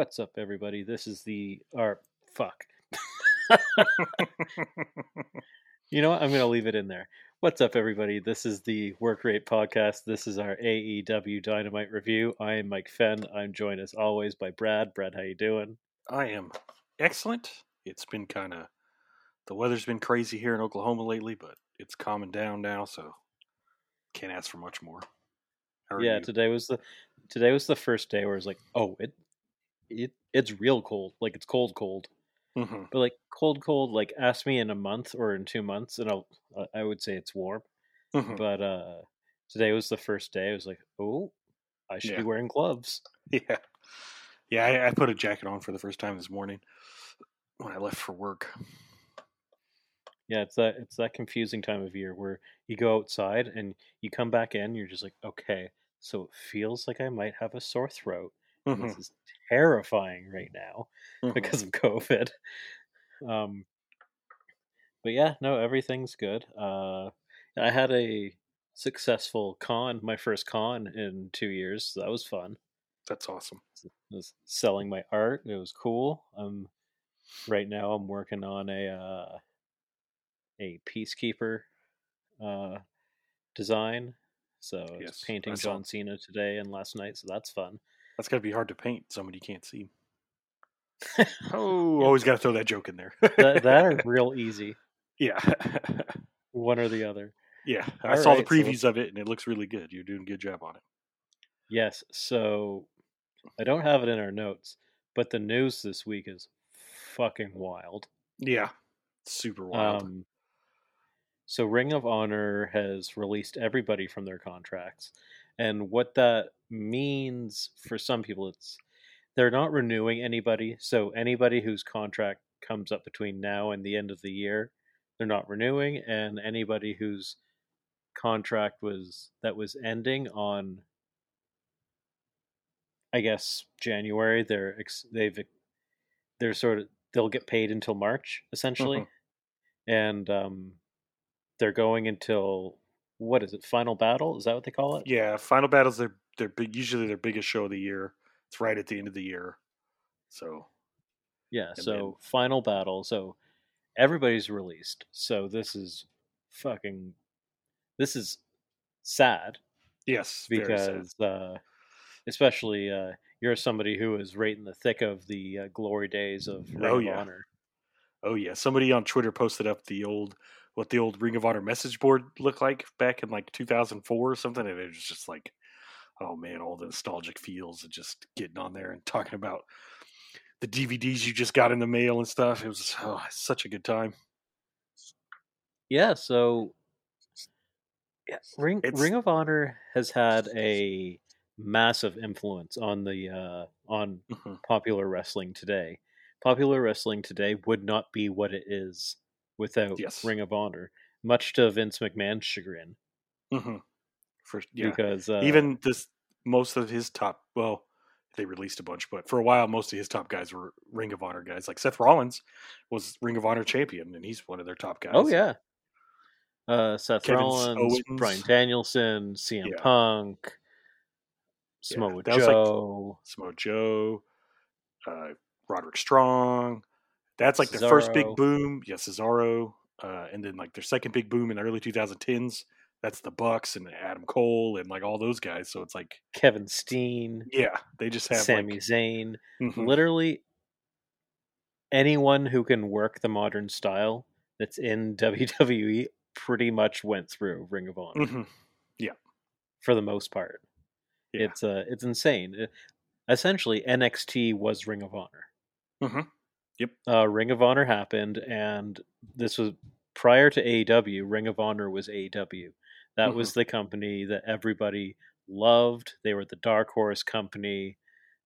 What's up, everybody? This is the or fuck. you know what? I'm gonna leave it in there. What's up, everybody? This is the Work Rate Podcast. This is our AEW Dynamite review. I am Mike Fenn. I'm joined as always by Brad. Brad, how you doing? I am excellent. It's been kind of the weather's been crazy here in Oklahoma lately, but it's calming down now, so can't ask for much more. yeah, you? today was the today was the first day where it's like, oh, it it it's real cold. Like it's cold, cold. Mm-hmm. But like cold, cold. Like ask me in a month or in two months, and I'll I would say it's warm. Mm-hmm. But uh today was the first day. I was like, oh, I should yeah. be wearing gloves. Yeah, yeah. I, I put a jacket on for the first time this morning when I left for work. Yeah, it's that it's that confusing time of year where you go outside and you come back in, you're just like, okay, so it feels like I might have a sore throat. Mm-hmm. This is terrifying right now mm-hmm. because of COVID. Um, but yeah, no, everything's good. Uh, I had a successful con, my first con in two years. So that was fun. That's awesome. I was selling my art. It was cool. Um, right now I'm working on a uh, a peacekeeper uh, design. So I was yes, painting John Cena today and last night, so that's fun. That's got to be hard to paint. someone you can't see. oh, always got to throw that joke in there. that, that are real easy. Yeah. One or the other. Yeah. I All saw right, the previews so... of it and it looks really good. You're doing a good job on it. Yes. So I don't have it in our notes, but the news this week is fucking wild. Yeah. Super wild. Um, so Ring of Honor has released everybody from their contracts. And what that means for some people, it's they're not renewing anybody. So anybody whose contract comes up between now and the end of the year, they're not renewing. And anybody whose contract was that was ending on, I guess January, they're they've they're sort of they'll get paid until March essentially, mm-hmm. and um, they're going until what is it? Final Battle is that what they call it? Yeah, Final Battle's their their big, usually their biggest show of the year. It's right at the end of the year, so yeah. So then... Final Battle. So everybody's released. So this is fucking. This is sad. Yes, because sad. Uh, especially uh, you're somebody who is right in the thick of the uh, glory days of Ring oh, of yeah. Honor. Oh yeah, somebody on Twitter posted up the old what the old Ring of Honor message board looked like back in like 2004 or something, and it was just like, oh man, all the nostalgic feels of just getting on there and talking about the DVDs you just got in the mail and stuff. It was oh, such a good time. Yeah, so yeah, Ring it's, Ring of Honor has had a massive influence on the uh, on mm-hmm. popular wrestling today. Popular wrestling today would not be what it is without yes. Ring of Honor, much to Vince McMahon's chagrin. Mm-hmm. For yeah. because uh, even this most of his top well they released a bunch, but for a while most of his top guys were Ring of Honor guys. Like Seth Rollins was Ring of Honor champion, and he's one of their top guys. Oh yeah, uh, Seth Kevin Rollins, Owens. Bryan Danielson, CM yeah. Punk, Samoa yeah, Joe, like Samoa Joe, uh, Roderick Strong, that's like Cesaro. their first big boom. Yeah, Cesaro. Uh, and then like their second big boom in the early 2010s. That's the Bucks and Adam Cole and like all those guys. So it's like Kevin Steen. Yeah, they just have Sami like, Zayn. Mm-hmm. Literally anyone who can work the modern style that's in WWE pretty much went through Ring of Honor. Mm-hmm. Yeah, for the most part. Yeah. It's uh, it's insane. Uh, essentially, NXT was Ring of Honor. Mm-hmm. Yep. Uh, Ring of Honor happened, and this was prior to AEW. Ring of Honor was AEW. That mm-hmm. was the company that everybody loved. They were the dark horse company,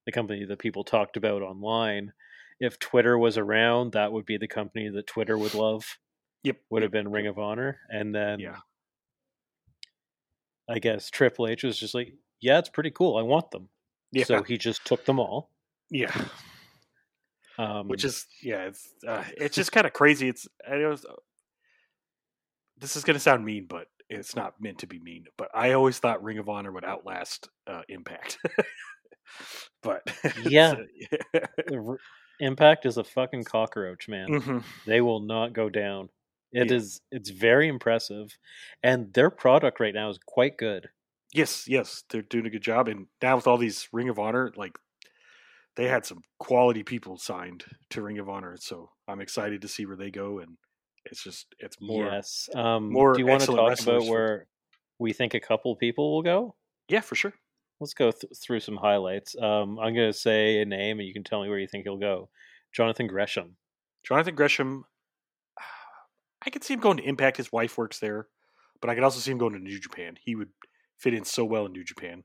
the company that people talked about online. If Twitter was around, that would be the company that Twitter would love. Yep. Would have been Ring of Honor. And then yeah. I guess Triple H was just like, yeah, it's pretty cool. I want them. Yeah. So he just took them all. Yeah. Um, Which is yeah, it's uh, it's just kind of crazy. It's I was, this is going to sound mean, but it's not meant to be mean. But I always thought Ring of Honor would outlast uh, Impact. but yeah, Impact is a fucking cockroach, man. mm-hmm. They will not go down. It Yeah. is. It's very impressive, and their product right now is quite good. Yes, yes, they're doing a good job. And now with all these Ring of Honor, like they had some quality people signed to Ring of Honor, so I'm excited to see where they go. And it's just it's more, yes. Um, more do you want to talk about where we think a couple people will go? yeah, for sure. Let's go th- through some highlights. Um, I'm going to say a name, and you can tell me where you think he'll go. Jonathan Gresham. Jonathan Gresham, I could see him going to Impact. His wife works there, but I could also see him going to New Japan. He would fit in so well in New Japan.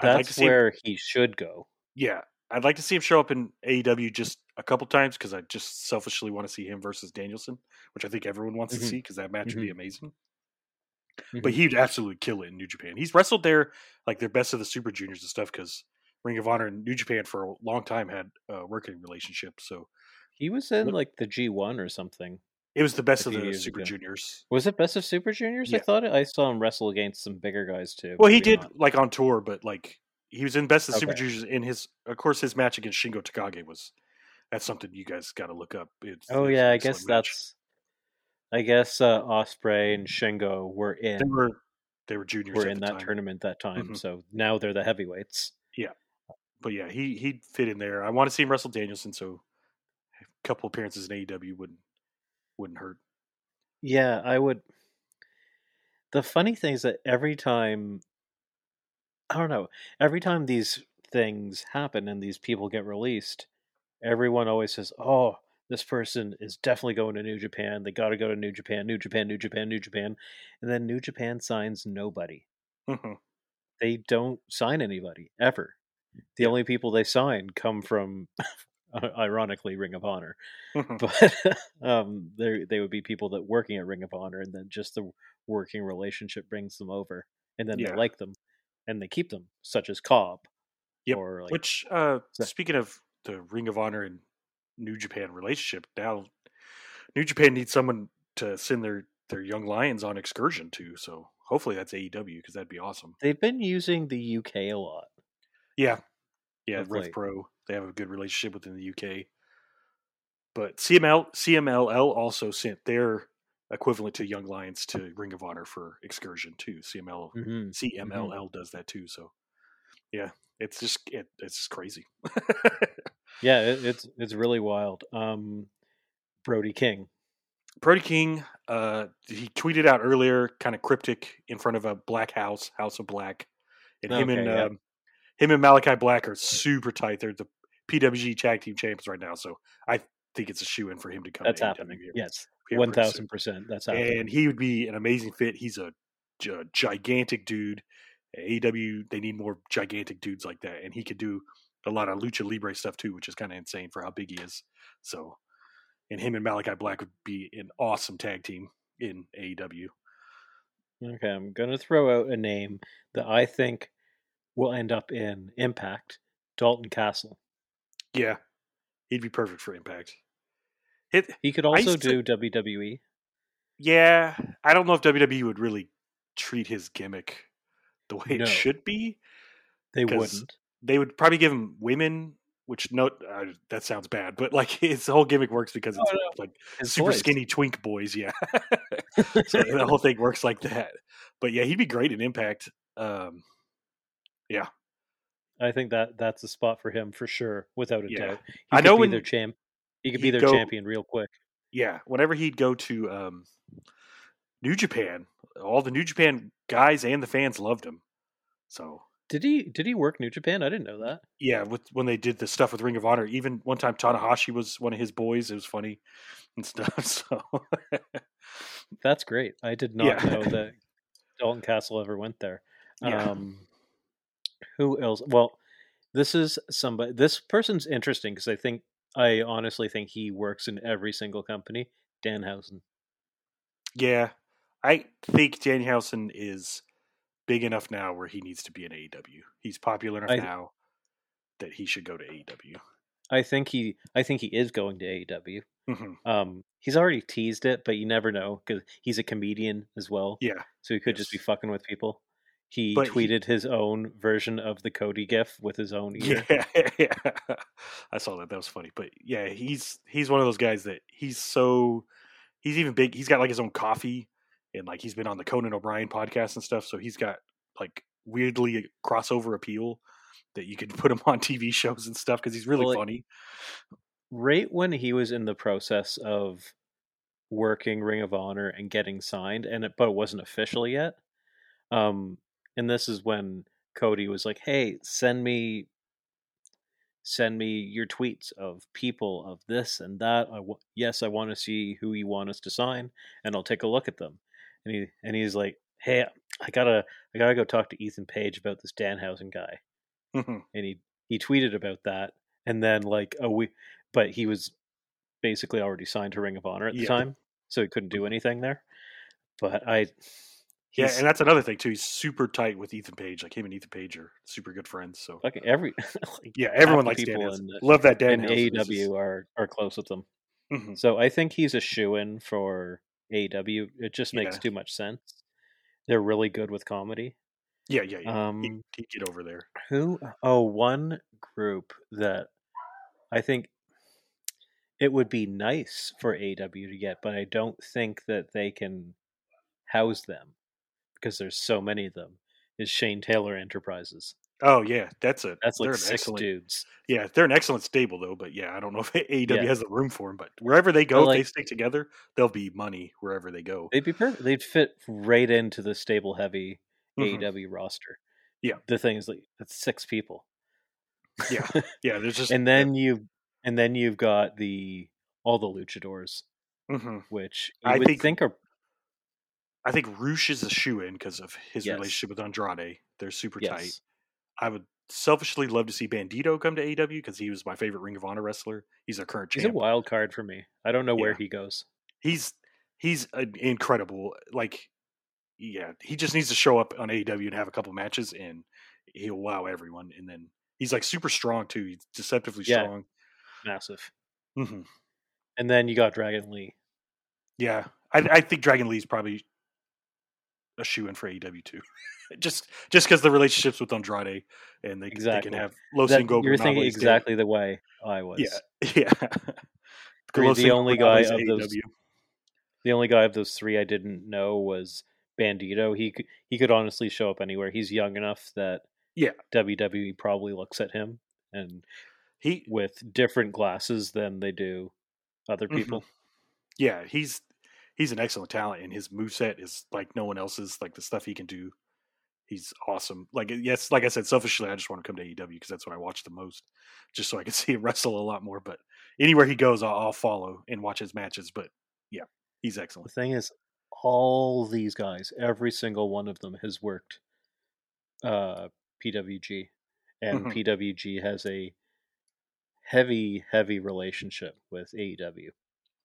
That's like see him- where he should go. Yeah, I'd like to see him show up in AEW just a couple times because I just selfishly want to see him versus Danielson, which I think everyone wants Mhm. to see because that match would be amazing. Mhm. But he'd absolutely kill it in New Japan. He's wrestled there like their best of the Super Juniors and stuff because Ring of Honor and New Japan for a long time had a working relationship. So He was in like the G1 or something. it was the best of the Super ago. Juniors. Was it Best of Super Juniors? I Yeah. thought I saw him wrestle against some bigger guys too. Well, he did like on tour, but like he was in Best of the Super Okay. Juniors. In his, of course, his match against Shingo Takagi was that's something you guys got to look up. It's, Oh it's yeah, I guess match. that's. I guess uh, Osprey and Shingo were in they were they were juniors were in that time. tournament that time, Mhm. so now they're the heavyweights. Yeah, but yeah, he he'd fit in there. I want to see him wrestle Danielson, so a couple appearances in AEW wouldn't wouldn't hurt. Yeah, I would. The funny thing is that every time, I don't know, every time these things happen and these people get released, everyone always says, "Oh, this person is definitely going to New Japan. They got to go to New Japan, New Japan, New Japan, New Japan," and then New Japan signs nobody. Mhm. They don't sign anybody ever. The only people they sign come from, ironically, Ring of Honor Mhm. but um, they they would be people that working at Ring of Honor, and then just the working relationship brings them over, and then Yeah. they like them, and they keep them, such as Cobb. Yep. Or like, Which uh, speaking of the Ring of Honor and New Japan relationship, now New Japan needs someone to send their their young lions on excursion to. So hopefully that's AEW because that'd be awesome. they've been using the UK a lot. Yeah, yeah. Rev. Pro, they have a good relationship within the UK. But CML CMLL also sent their equivalent to Young Lions to Ring of Honor for excursion too. CML Mm-hmm. CMLL does that too. So yeah, it's just it, it's crazy. Yeah, it, it's it's really wild. Um, Brody King. Brody King, uh, he tweeted out earlier, kind of cryptic, in front of a black house, House of Black, and him and yeah. um, him and Malachi Black are super tight. They're the PWG Tag Team Champions right now, so I think it's a shoe in for him to come. That's to happening. here- Yes, one thousand percent. That's happening. and he would be an amazing fit. He's a, gi- gigantic dude. AEW, they need more gigantic dudes like that, and he could do a lot of lucha libre stuff too, which is kind of insane for how big he is. So, and him and Malachi Black would be an awesome tag team in AEW. Okay, I'm gonna throw out a name that I think will end up in Impact. Dalton Castle. Yeah, he'd be perfect for Impact. It, He could also to- do E. WWE. yeah, I don't know if WWE would really treat his gimmick the way No. it should be. They wouldn't. they would probably give him women, which no, uh, that sounds bad, but like his whole gimmick works because it's Oh, no. like His super skinny twink boys, yeah. so the whole thing works like that. But yeah, he'd be great in Impact. Um, yeah, I think that that's a spot for him for sure, without a Yeah. doubt. He I could know be when their champ. He could be their go- champion real quick. yeah, whenever he'd go to um, New Japan, all the New Japan guys and the fans loved him. So Did he? Did he work New Japan? I didn't know that. yeah, with when they did the stuff with Ring of Honor, even one time Tanahashi was one of his boys. It was funny and stuff. So That's great. I did not Yeah. know that Dalton Castle ever went there. Yeah. Um, who else? Well, this is somebody. This person's interesting because I think I honestly think he works in every single company. Danhausen. Yeah, I think Danhausen is big enough now where he needs to be in AEW. He's popular enough I- now that he should go to AEW. I think he. I think he is going to AEW. hmm Um, he's already teased it, but you never know because he's a comedian as well. Yeah, So he could just be fucking with people. He But he- tweeted his own version of the Cody gif with his own ear. Yeah, yeah. I saw that. That was funny. But yeah, he's he's one of those guys that he's so he's even big. He's got like his own coffee, and like he's been on the Conan O'Brien podcast and stuff. So he's got like weirdly crossover appeal that you could put him on TV shows and stuff because he's really Well, like- funny. right when he was in the process of working Ring of Honor and getting signed, and it, but it wasn't official yet. Um, and this is when Cody was like, "Hey, send me, send me your tweets of people of this and that. I w- yes, I want to see who you want us to sign, and I'll take a look at them." And he and he's like, "Hey, I gotta, I gotta go talk to Ethan Page about this Danhausen guy." Mhm. and he he tweeted about that and then like a week but he was basically already signed to ring of honor at the time so he couldn't do anything there but i yeah, and that's another thing too. He's super tight with Ethan Page. Like him and Ethan Page are super good friends. So fucking every like, yeah, everyone likes the Dan. people in, Love that Dan. in Housen. This is- AEW are are close with them Mhm. so i think he's a shoe-in for AEW it just makes Yeah. too much sense they're really good with comedy Yeah, yeah, yeah. um He, he'd get over there. Who? Oh, one group that I think it would be nice for AW to get, but I don't think that they can house them because there's so many of them. Is Shane Taylor Enterprises? Oh yeah, that's a That's like six excellent, dudes. Yeah, they're an excellent stable though, but yeah, I don't know if AEW Yeah. has the room for them. But wherever they go, if they stick together, they'll be money wherever they go. They'd be perfect. They'd fit right into the stable heavy Mhm. AEW roster. Yeah. The thing is, like, that's six people. Yeah, Yeah, there's just and then you, and then you've got the all the luchadors, Mhm. which you I would think- think are I think Rush is a shoe in because of his Yes. relationship with Andrade. They're super tight. I would selfishly love to see Bandito come to AEW because he was my favorite Ring of Honor wrestler. He's a current He's a wild card for me. I don't know where he goes. he's he's an incredible. Like, yeah, he just needs to show up on AEW and have a couple matches, and he'll wow everyone. And then he's like super strong too. He's deceptively Yeah. strong. Massive. hmm And then you got Dragon Lee. Yeah, I, I think Dragon Lee's probably a shoe in for AEW too. just just because the relationships with Andrade and they, they can have Los That- Ingobernables you're thinking exactly the way I was. Yeah, yeah. Los the only guy of those- The only guy of those three I didn't know was Bandito. He could he could honestly show up anywhere. He's young enough that Yeah. WWE probably looks at him and He with different glasses than they do other Mhm. people. yeah, he's he's an excellent talent, and his moveset is like no one else's. Like the stuff he can do, he's awesome. Like yes, like I said, selfishly, I just want to come to AEW because that's what I watch the most, just so I can see him wrestle a lot more. But anywhere he goes, I'll, I'll follow and watch his matches. But yeah, he's excellent. The thing is, all these guys, every single one of them has worked uh, PWG, and Mhm. PWG has a heavy, heavy relationship with AEW.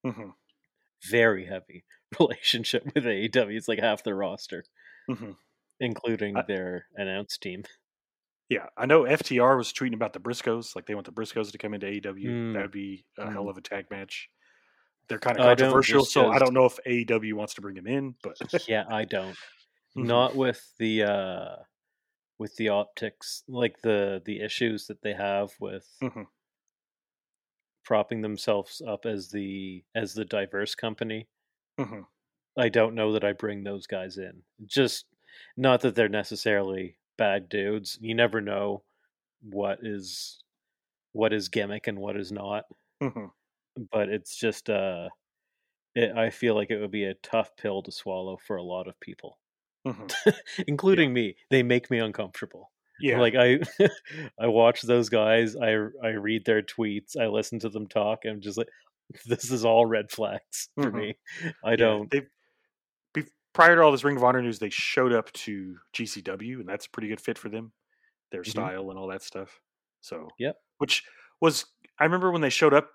hmm Very heavy relationship with AEW. It's like half their roster, hmm including I- their announce team. Yeah, I know FTR was tweeting about the Briscoes, like they want the Briscoes to come into AEW. Mm. That would be a hell Mm. of a tag match. They're kind of I controversial, just so I don't know if AEW wants to bring him in, but yeah, I don't. Mhm. Not with the uh with the optics, like the the issues that they have with Mhm. Propping themselves up as the as the diverse company. Mhm. I don't know that I bring those guys in. Just not that they're necessarily bad dudes. You never know what is what is gimmick and what is not. Mhm. But it's just uh it, I feel like it would be a tough pill to swallow for a lot of people, Mhm. including me. They make me uncomfortable. Yeah, Like I I watch those guys, I I read their tweets, I listen to them talk, and I'm just like this is all red flags for Mhm. me. I Yeah, don't They be, prior to all this Ring of Honor news, they showed up to GCW, and that's a pretty good fit for them, their Mhm. style and all that stuff. So, Yep. Which was I remember when they showed up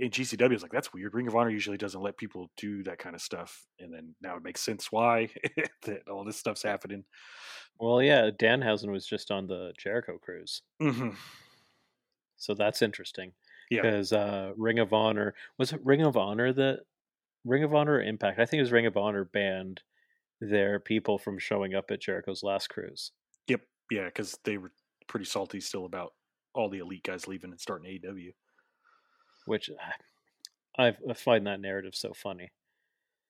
in GCW, I was like, "That's weird." Ring of Honor usually doesn't let people do that kind of stuff, and then now it makes sense why that all this stuff's happening. Well, yeah, Danhausen was just on the Jericho cruise, hmm so that's interesting. Yeah. because uh, Ring of Honor was it Ring of Honor that Ring of Honor or Impact. I think it was Ring of Honor banned their people from showing up at Jericho's last cruise. Yep. Yeah, because they were pretty salty still about all the elite guys leaving and starting AEW. Which I, I find that narrative so funny.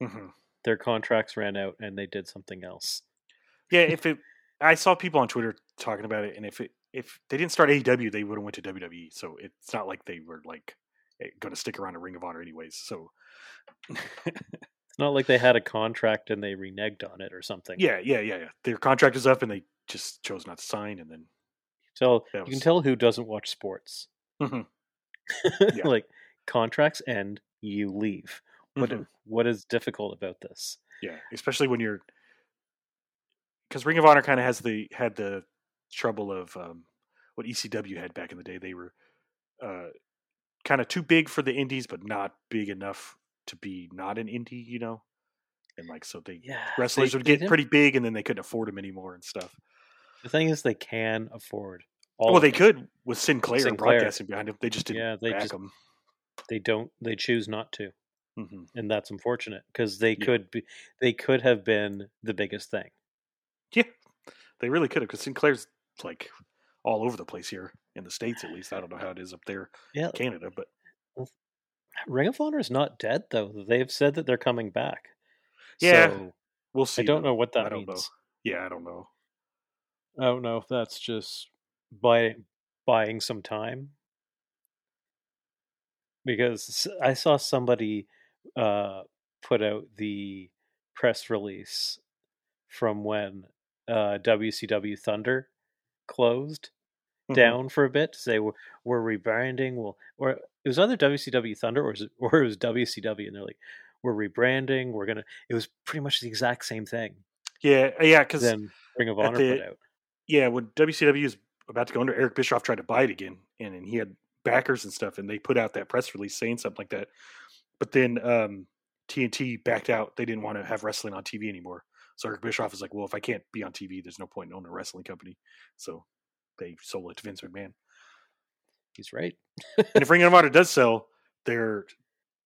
Mm-hmm. Their contracts ran out and they did something else. Yeah, if it, I saw people on Twitter talking about it, and if it if they didn't start AEW, they would have went to WWE. So it's not like they were like going to stick around a Ring of Honor anyways. So it's not like they had a contract and they reneged on it or something. Yeah, yeah, yeah, yeah. Their contract is up and they just chose not to sign, and then was... you can tell who doesn't watch sports. Mm-hmm. Yeah. like contracts end, you leave. What mm-hmm. what is difficult about this? Yeah, especially when you're because Ring of Honor kind of has the had the trouble of um, what ECW had back in the day. They were uh, kind of too big for the indies, but not big enough to be not an indie, you know. And like so, they yeah, wrestlers they, would get pretty big, and then they couldn't afford them anymore and stuff. The thing is, they can afford. All well, they could with Sinclair, Sinclair, broadcasting behind them. They just didn't yeah, they back just, them. They don't. They choose not to, mm-hmm. and that's unfortunate because they Yeah. could be. They could have been the biggest thing. Yeah, they really could have because Sinclair's like all over the place here in the states, at least. I don't know how it is up there, Yeah, in Canada, but Ring of Honor is not dead though. They've said that they're coming back. Yeah, So, we'll see. I don't though. know what that I don't know. means. Yeah, I don't know. I don't know if that's just buy, buying some time. Because I saw somebody uh, put out the press release from when uh, WCW Thunder closed Mhm. down for a bit to say we're, we're rebranding. Well, or it was either WCW Thunder or, was it, or it was WCW, and they're like, we're rebranding. We're gonna. It was pretty much the exact same thing. Yeah, uh, yeah, because Then Ring of Honor the- put out. yeah, when WCW was about to go under, Eric Bischoff tried to buy it again, and, and he had backers and stuff, and they put out that press release saying something like that. But then um, TNT backed out; they didn't want to have wrestling on TV anymore. So Eric Bischoff is like, "Well, if I can't be on TV, there's no point in owning a wrestling company." So they sold it to Vince McMahon. He's right. and if Ring of Honor does sell, their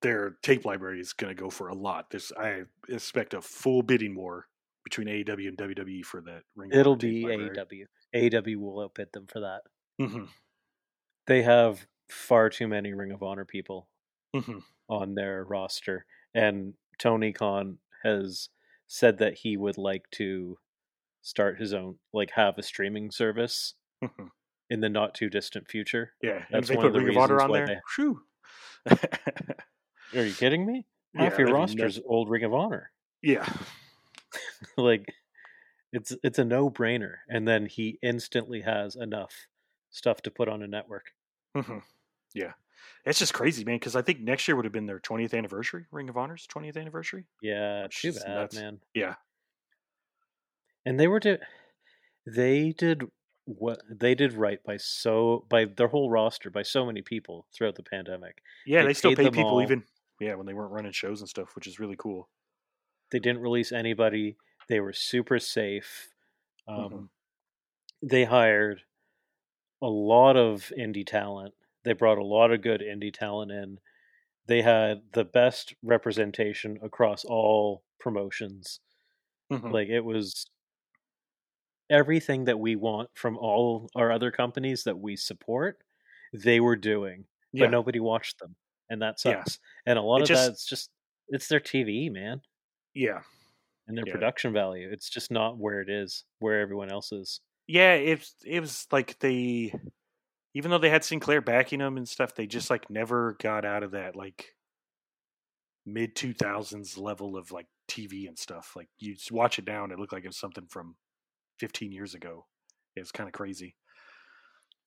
their tape library is going to go for a lot. There's I expect a full bidding war between AEW and WWE for that Ring. of It'll be. AEW. AEW will outbid them for that. Mhm, They have far too many Ring of Honor people mhm. on their roster, and Tony Khan has said that he would like to start his own, like have a streaming service Mhm. in the not too distant future. Yeah, and That's they one put of the Ring of Honor reasons on why there. they- Are you kidding me? Yeah, Half your that'd roster's old Ring of Honor. yeah, like it's it's a no brainer, and then he instantly has enough stuff to put on a network. Mhm. yeah. It's just crazy, man. Because I think next year would have been their 20th anniversary, Ring of Honor's 20th anniversary. Yeah, too bad, nuts. man. Yeah, And they were to, they did what they did right by so by their whole roster by so many people throughout the pandemic. yeah. They They, still paid pay people all. even yeah when they weren't running shows and stuff, which is really cool. They didn't release anybody. They were super safe. Um, Mhm. They hired a lot of indie talent. They brought a lot of good indie talent in. They had the best representation across all promotions. Mhm. Like it was everything that we want from all our other companies that we support, they were doing, yeah, but nobody watched them, and that Yeah. sucks. And a lot It of just- that's just it's their TV, man, yeah. And their Yeah. production value. It's just not where it is, where everyone else is. Yeah, it it was like they, even though they had Sinclair backing them and stuff, they just like never got out of that like mid two thousands level of like TV and stuff. Like you just watch it now, and it looked like it was something from fifteen years ago. It was kind of crazy.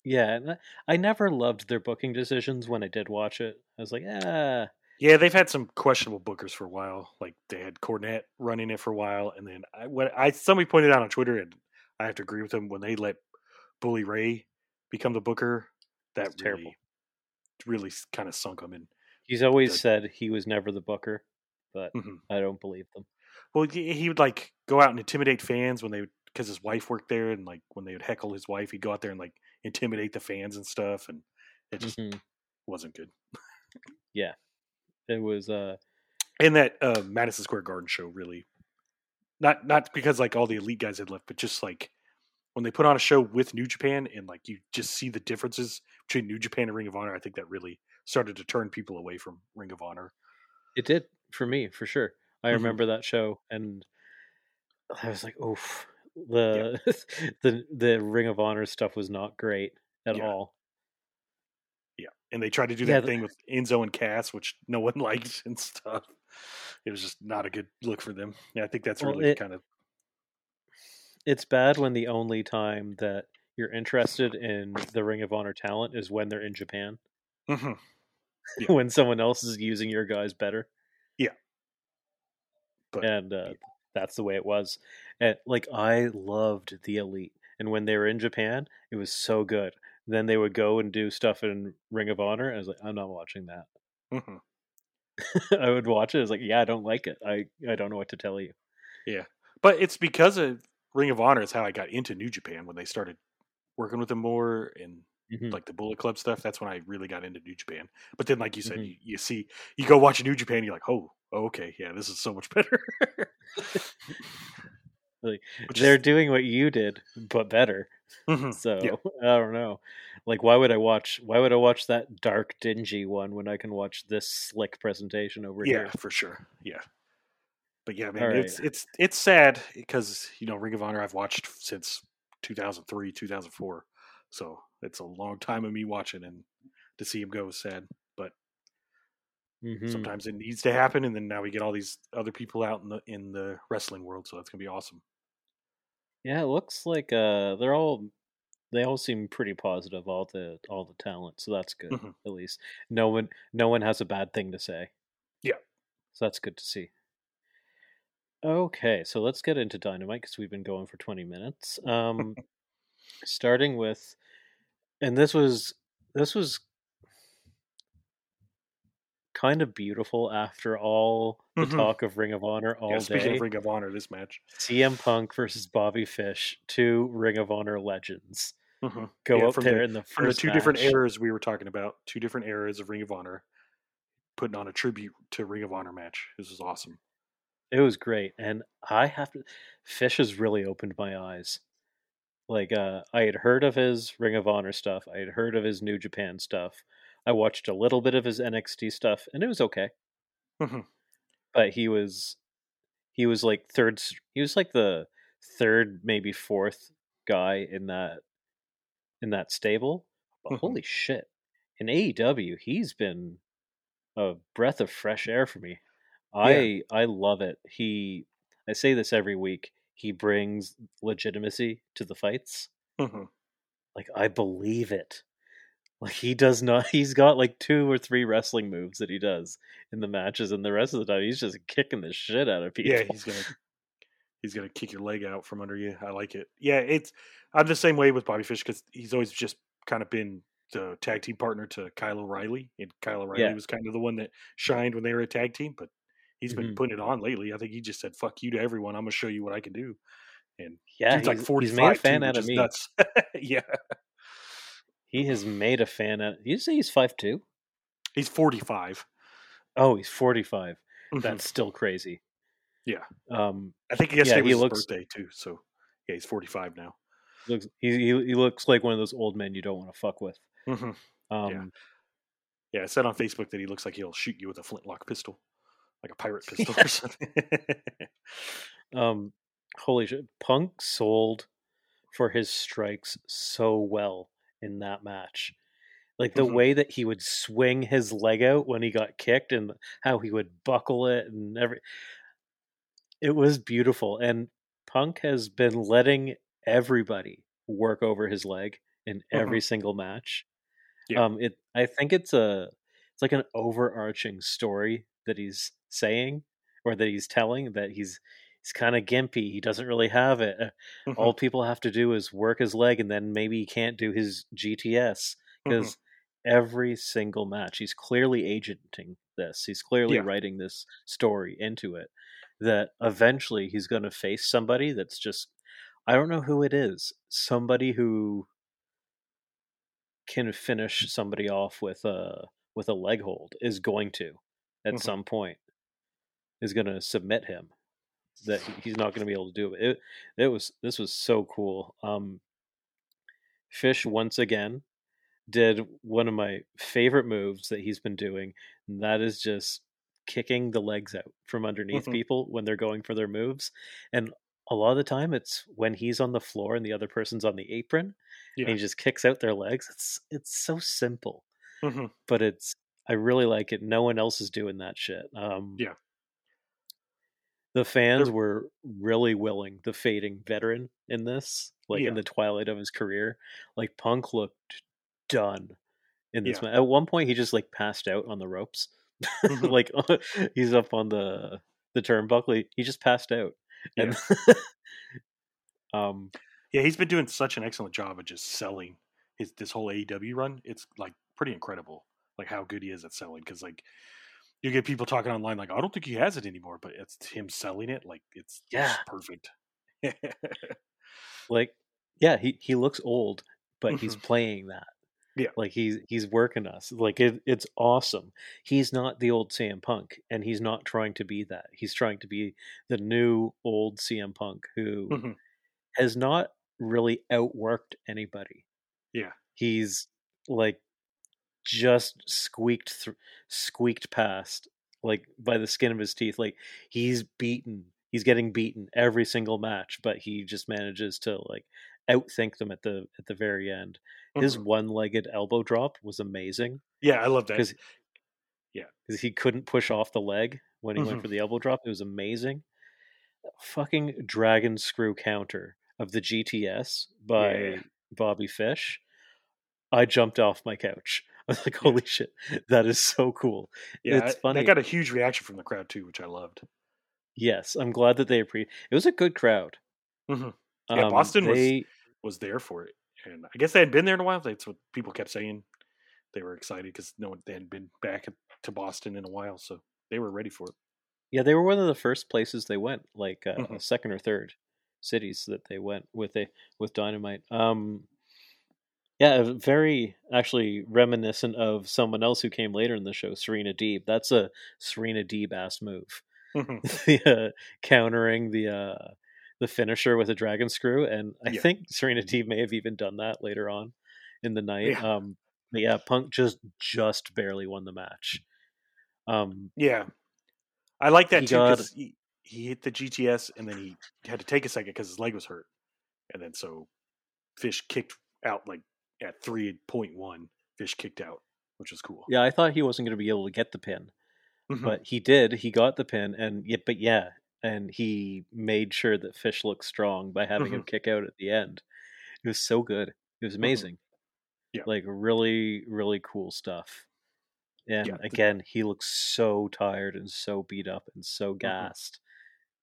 Yeah, I- I never loved their booking decisions when I did watch it. I was like, ah, Yeah, they've had some questionable bookers for a while. Like they had Cornette running it for a while, and then I, when I somebody pointed out on Twitter, and I have to agree with them when they let Bully Ray become the booker. That It's really, terrible. really kind of sunk them in. he's always Good. said he was never the booker, but Mhm. I don't believe them. Well, he would like go out and intimidate fans when they because his wife worked there, and like when they would heckle his wife, he'd go out there and like intimidate the fans and stuff, and it just Mhm. wasn't good. It was uh And that uh, Madison Square Garden show really not not because like all the elite guys had left, but just like when they put on a show with New Japan and like you just see the differences between New Japan and Ring of Honor. I think that really started to turn people away from Ring of Honor. It did for me, for sure. I mm-hmm. remember that show, and I was like, "Oof." The yeah. the the Ring of Honor stuff was not great at yeah. all. And they tried to do that yeah, thing with Enzo and Cass, which no one liked and stuff. It was just not a good look for them. Yeah, I think that's well, really it, kind of. It's bad when the only time that you're interested in the Ring of Honor talent is when they're in Japan. Mm-hmm. Yeah. when someone else is using your guys better. Yeah. But, and uh, yeah. that's the way it was. And like I loved the Elite, and when they were in Japan, it was so good. Then they would go and do stuff in Ring of Honor. I was like, I'm not watching that. Mm-hmm. I would watch it. I was like, yeah, I don't like it. I I don't know what to tell you. Yeah, but it's because of Ring of Honor is how I got into New Japan when they started working with them more and mm-hmm. like the Bullet Club stuff. That's when I really got into New Japan. But then, like you said, mm-hmm. you, you, see, you go watch New Japan, you're like, oh, okay, yeah, this is so much better. like, they're is... doing what you did, but better. Mm-hmm. So yeah. I don't know. Like, why would I watch? Why would I watch that dark, dingy one when I can watch this slick presentation over yeah, here? Yeah, for sure. Yeah. But yeah, man, right. it's it's it's sad because you know Ring of Honor I've watched since 2003, 2004. So it's a long time of me watching, and to see him go is sad. But mm-hmm. sometimes it needs to happen, and then now we get all these other people out in the in the wrestling world, so that's gonna be awesome. Yeah, it looks like uh, they're all they all seem pretty positive. All the all the talent, so that's good. Mm-hmm. At least no one no one has a bad thing to say. Yeah, so that's good to see. Okay, so let's get into Dynamite because we've been going for 20 minutes. Um, starting with, and this was this was kind of beautiful after all the mm-hmm. talk of Ring of Honor all yeah, speaking day. of Ring of Honor, this match, CM Punk versus Bobby Fish, two Ring of Honor legends, mm-hmm. go yeah, up there the, in the first from the two match. different eras we were talking about, two different eras of Ring of Honor, putting on a tribute to Ring of Honor match. This is awesome. It was great, and I have to. Fish has really opened my eyes. Like, uh, I had heard of his Ring of Honor stuff. I had heard of his New Japan stuff. I watched a little bit of his NXT stuff, and it was okay. Mm-hmm. But he was, he was like third. He was like the third, maybe fourth guy in that in that stable. But mm-hmm. holy shit! In AEW, he's been a breath of fresh air for me. I yeah. I love it. He I say this every week. He brings legitimacy to the fights. Mm-hmm. Like I believe it. Like he does not. He's got like two or three wrestling moves that he does in the matches, and the rest of the time he's just kicking the shit out of people. Yeah, he's gonna he's gonna kick your leg out from under you. I like it. Yeah, it's I'm the same way with Bobby Fish because he's always just kind of been the tag team partner to Kyle O'Reilly, and Kyle O'Reilly yeah. was kind of the one that shined when they were a tag team. But he's been mm-hmm. putting it on lately. I think he just said "fuck you" to everyone. I'm gonna show you what I can do. And yeah, he's like 45. He's made a fan too, out of me. Yeah, he has made a fan out. You say he's five two? He's 45. Oh, he's 45. Mm-hmm. That's still crazy. Yeah. Um, I think yesterday yeah, was his looks, birthday too. So yeah, he's 45 now. Looks he, he, he looks like one of those old men you don't want to fuck with. Mm-hmm. Um, yeah. Yeah, I said on Facebook that he looks like he'll shoot you with a flintlock pistol like a pirate pistol or something. um, holy shit! Punk sold for his strikes so well in that match. Like the mm-hmm. way that he would swing his leg out when he got kicked and how he would buckle it and every it was beautiful and Punk has been letting everybody work over his leg in every mm-hmm. single match. Yeah. Um it I think it's a it's like an overarching story that he's saying or that he's telling that he's he's kind of gimpy. He doesn't really have it. Uh, mm-hmm. All people have to do is work his leg, and then maybe he can't do his GTS because mm-hmm. every single match he's clearly agenting this. He's clearly yeah. writing this story into it. That eventually he's going to face somebody that's just I don't know who it is. Somebody who can finish somebody off with a with a leg hold is going to at mm-hmm. some point is going to submit him. That he's not going to be able to do it. It it was this was so cool. Um, Fish once again did one of my favorite moves that he's been doing, and that is just kicking the legs out from underneath Mhm. people when they're going for their moves. And a lot of the time, it's when he's on the floor and the other person's on the apron, and he just kicks out their legs. It's it's so simple, Mhm. but it's I really like it. No one else is doing that shit. Um, Yeah. The fans They're- were really willing. The fading veteran in this, like Yeah. in the twilight of his career, like Punk looked done in this. Yeah. At one point, he just like passed out on the ropes, Mhm. like he's up on the the turnbuckle. He, just passed out, and um, Yeah, he's been doing such an excellent job of just selling his this whole AEW run. It's like pretty incredible, like how good he is at selling. Because like you get people talking online like, I don't think he has it anymore, but it's him selling it. Like it's Yeah. perfect. like yeah, he he looks old, but he's Mhm. playing that. Yeah. like he's he's working us. Like it, it's awesome. He's not the old CM Punk, and he's not trying to be that. He's trying to be the new old CM Punk who Mhm. has not really outworked anybody. Yeah. He's like just squeaked through, squeaked past like by the skin of his teeth. Like he's beaten, he's getting beaten every single match, but he just manages to like outthink them at the at the very end. His Mhm. one-legged elbow drop was amazing yeah, I love that. because Yeah. because he couldn't push off the leg when he went Mhm. for the elbow drop. It was amazing. Fucking dragon screw counter of the GTS by Yeah. Bobby Fish. I jumped off my couch. I was like, Yeah. "Holy shit, that is so cool!" Yeah, it's funny. I got a huge reaction from the crowd too, which I loved. Yes, I'm glad that they appre. It was a good crowd. Mhm. Yeah, Um, Boston was- they, Was there for it, and I guess they hadn't been there in a while. That's what people kept saying. They were excited because no one they hadn't been back to Boston in a while, so they were ready for it. Yeah, they were one of the first places they went, like uh, Mhm. second or third cities that they went with a with Dynamite. Um, yeah, very actually reminiscent of someone else who came later in the show, Serena Deeb. That's a Serena Deeb ass move. Mhm. the uh, countering the uh, the finisher with a dragon screw, and I Yeah. think Serena Deeb may have even done that later on in the night. Yeah. Um, but yeah, Punk just just barely won the match. Um, Yeah, I like that He too got- because he, he hit the GTS and then he had to take a second because his leg was hurt, and then so Fish kicked out like at three point one. Fish kicked out, which was cool. yeah, I thought he wasn't going to be able to get the pin. Mhm. but he did. He got the pin, and yeah, but yeah, and he made sure that Fish looked strong by having him kick out at the end. It was so good. It was amazing. Mm-hmm. Yeah. like really, really cool stuff. And Yeah, again, he looks so tired and so beat up and so Mhm. gassed,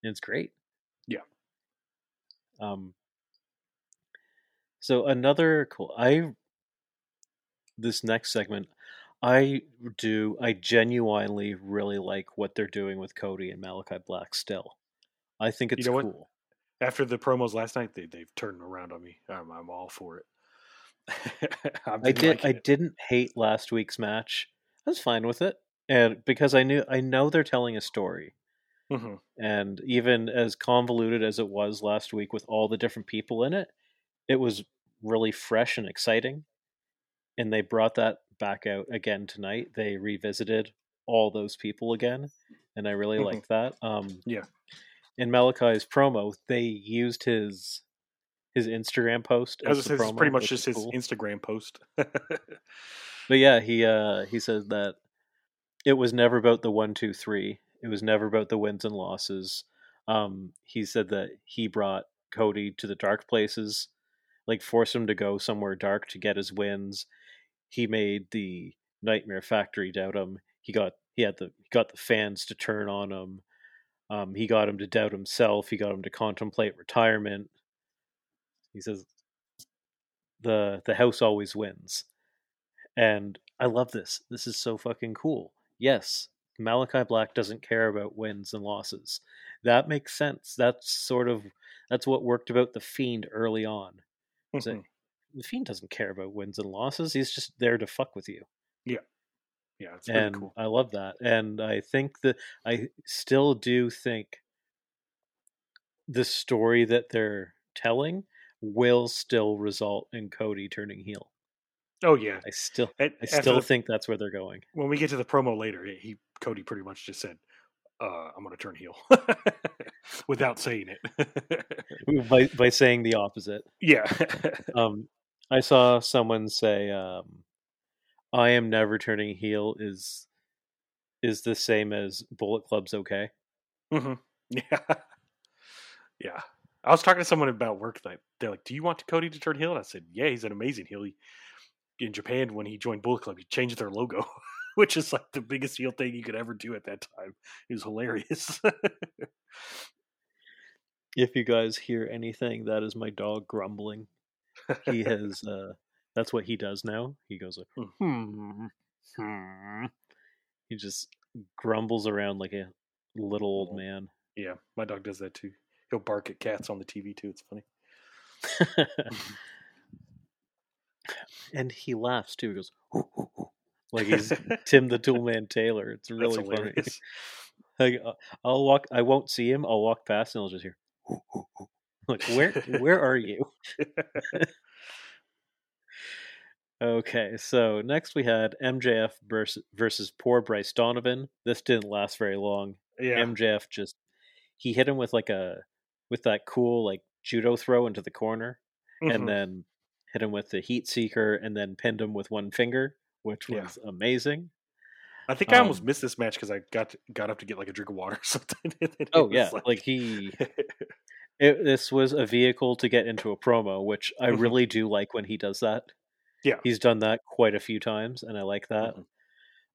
and it's great. Yeah. Um. So another cool. I this next segment, I do. I genuinely really like what they're doing with Cody and Malachi Black. Still, I think it's know what? cool. After the promos last night, they they've turned around on me. I'm, I'm all for it. I did. I it. didn't hate last week's match. I was fine with it, and because I knew I know they're telling a story, Mhm. and even as convoluted as it was last week with all the different people in it, it was really fresh and exciting. And they brought that back out again tonight. They revisited all those people again, and I really Mhm. liked that. Um, Yeah. In Malachi's promo, they used his his Instagram post As as says, it's promo, pretty much just his cool. Instagram post. But yeah, he uh he said that it was never about the one, two, three. It was never about the wins and losses. Um, he said that he brought Cody to the dark places, like force him to go somewhere dark to get his wins. He made the Nightmare Factory doubt him. He got he had the he got the fans to turn on him. Um, he got him to doubt himself. He got him to contemplate retirement. He says the the house always wins. And I love this. This is so fucking cool. Yes, Malachi Black doesn't care about wins and losses. That makes sense. That's sort of that's what worked about the Fiend early on. Mhm. the Fiend doesn't care about wins and losses. He's just there to fuck with you. yeah, Yeah, and cool. I love that. And I think that I still do think the story that they're telling will still result in Cody turning heel. Oh yeah, I still I still the- think that's where they're going. when we get to the promo later, he Cody pretty much just said, uh, "I'm going to turn heel," without saying it. by by saying the opposite. yeah, Um, I saw someone say, um, "I am never turning heel." Is is the same as Bullet Club's okay? hmm yeah, yeah. I was talking to someone about work that they're like, "Do you want Cody to turn heel?" And I said, "Yeah, he's an amazing heel." He, in Japan, when he joined Bullet Club, he changed their logo, which is like the biggest heel thing you could ever do at that time. It was hilarious. If you guys hear anything, that is my dog grumbling. He has. Uh, that's what he does now. He goes like, hmm, hmm. He just grumbles around like a little old man. yeah, my dog does that too. He'll bark at cats on the TV too. It's funny. and he laughs too. He goes, like he's Tim the Toolman Taylor. It's really funny. Like, uh, I'll walk. I won't see him. I'll walk past and I'll just hear. Like where? Where are you? Okay, so next we had MJF versus, versus poor Bryce Donovan. This didn't last very long. yeah, MJF just he hit him with like a with that cool like judo throw into the corner, Mhm. and then hit him with the heat seeker, and then pinned him with one finger, which Yeah. was amazing. I think I almost um, missed this match because I got to, got up to get like a drink of water or something. Oh yeah, like, he it, this was a vehicle to get into a promo, which I Mhm. really do like when he does that. Yeah. he's done that quite a few times, and I like that. Mhm.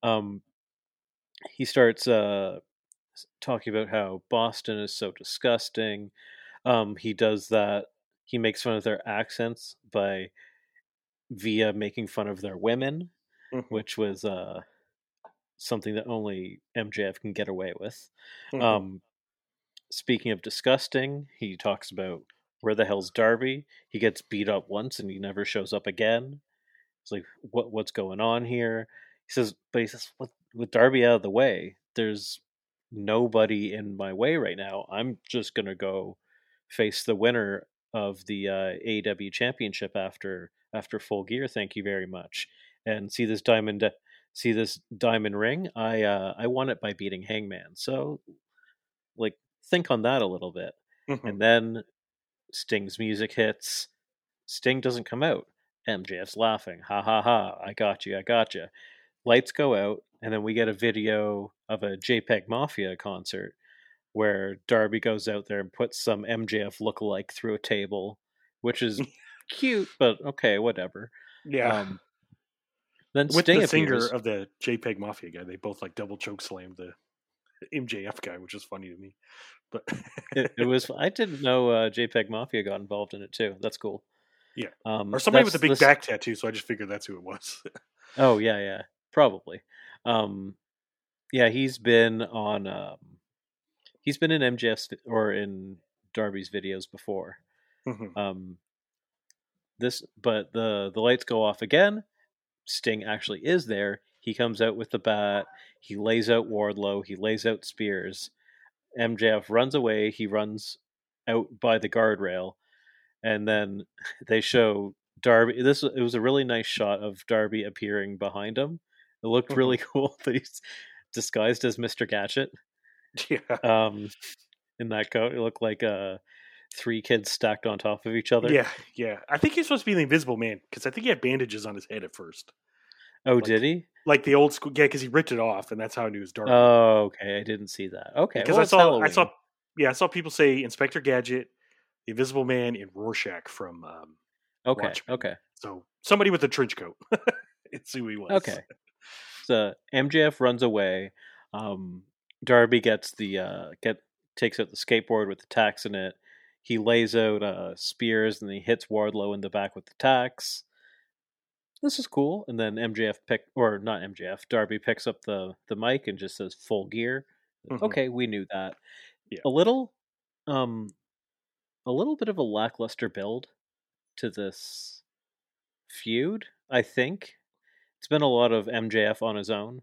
um, he starts uh, talking about how Boston is so disgusting. Um, he does that. He makes fun of their accents by via making fun of their women, Mhm. which was uh, something that only MJF can get away with. Mhm. Um, speaking of disgusting, he talks about where the hell's Darby. He gets beat up once and he never shows up again. It's like what what's going on here? He says, but he says, with, with Darby out of the way, there's nobody in my way right now. I'm just gonna go face the winner of the uh, AEW Championship after after Full Gear. Thank you very much, and see this diamond see this diamond ring. I uh, I won it by beating Hangman. So, like, think on that a little bit. Mhm. And then Sting's music hits. Sting doesn't come out. MJF's laughing. Ha ha ha. I got you. I got you. Lights go out, and then we get a video of a JPEG Mafia concert where Darby goes out there and puts some MJF lookalike through a table, which is cute, but okay, whatever. yeah. Um, then With Sting the singer appears. of the JPEG Mafia guy, they both like double choke slammed the MJF guy, which is funny to me. But it, it was. I didn't know uh, JPEG Mafia got involved in it too. That's cool. Yeah. Um, or somebody with a big this- back tattoo, so I just figured that's who it was. Oh yeah, yeah, probably. Um, yeah, he's been on. Um, he's been in MJF's or in Darby's videos before. Mhm. Um, this, but the the lights go off again. Sting actually is there. He comes out with the bat. He lays out Wardlow. He lays out Spears. MJF runs away. He runs out by the guardrail, and then they show Darby. This it was a really nice shot of Darby appearing behind him. It looked really cool that he's disguised as Mister Gadget yeah. um, in that coat. It looked like uh, three kids stacked on top of each other. Yeah, yeah. I think he's supposed to be the Invisible Man because I think he had bandages on his head at first, Oh, Like- did he? like the old school. Yeah, because he ripped it off, and that's how I knew it was dark. Oh, okay. I didn't see that. Okay, because well, I saw, Halloween. I saw, yeah, I saw people say Inspector Gadget, the Invisible Man, and Rorschach from. Um, Okay, Watchmen. okay, so somebody with a trench coat. it's who he was. okay. So MJF runs away. Um, Darby gets the uh, get takes out the skateboard with the tacks in it. He lays out uh, spears and he hits Wardlow in the back with the tacks. This is cool. And then MJF pick or not MJF, Darby picks up the the mic and just says full gear. Mhm. Okay, we knew that. Yeah. A little um a little bit of a lackluster build to this feud, I think. It's been a lot of MJF on his own.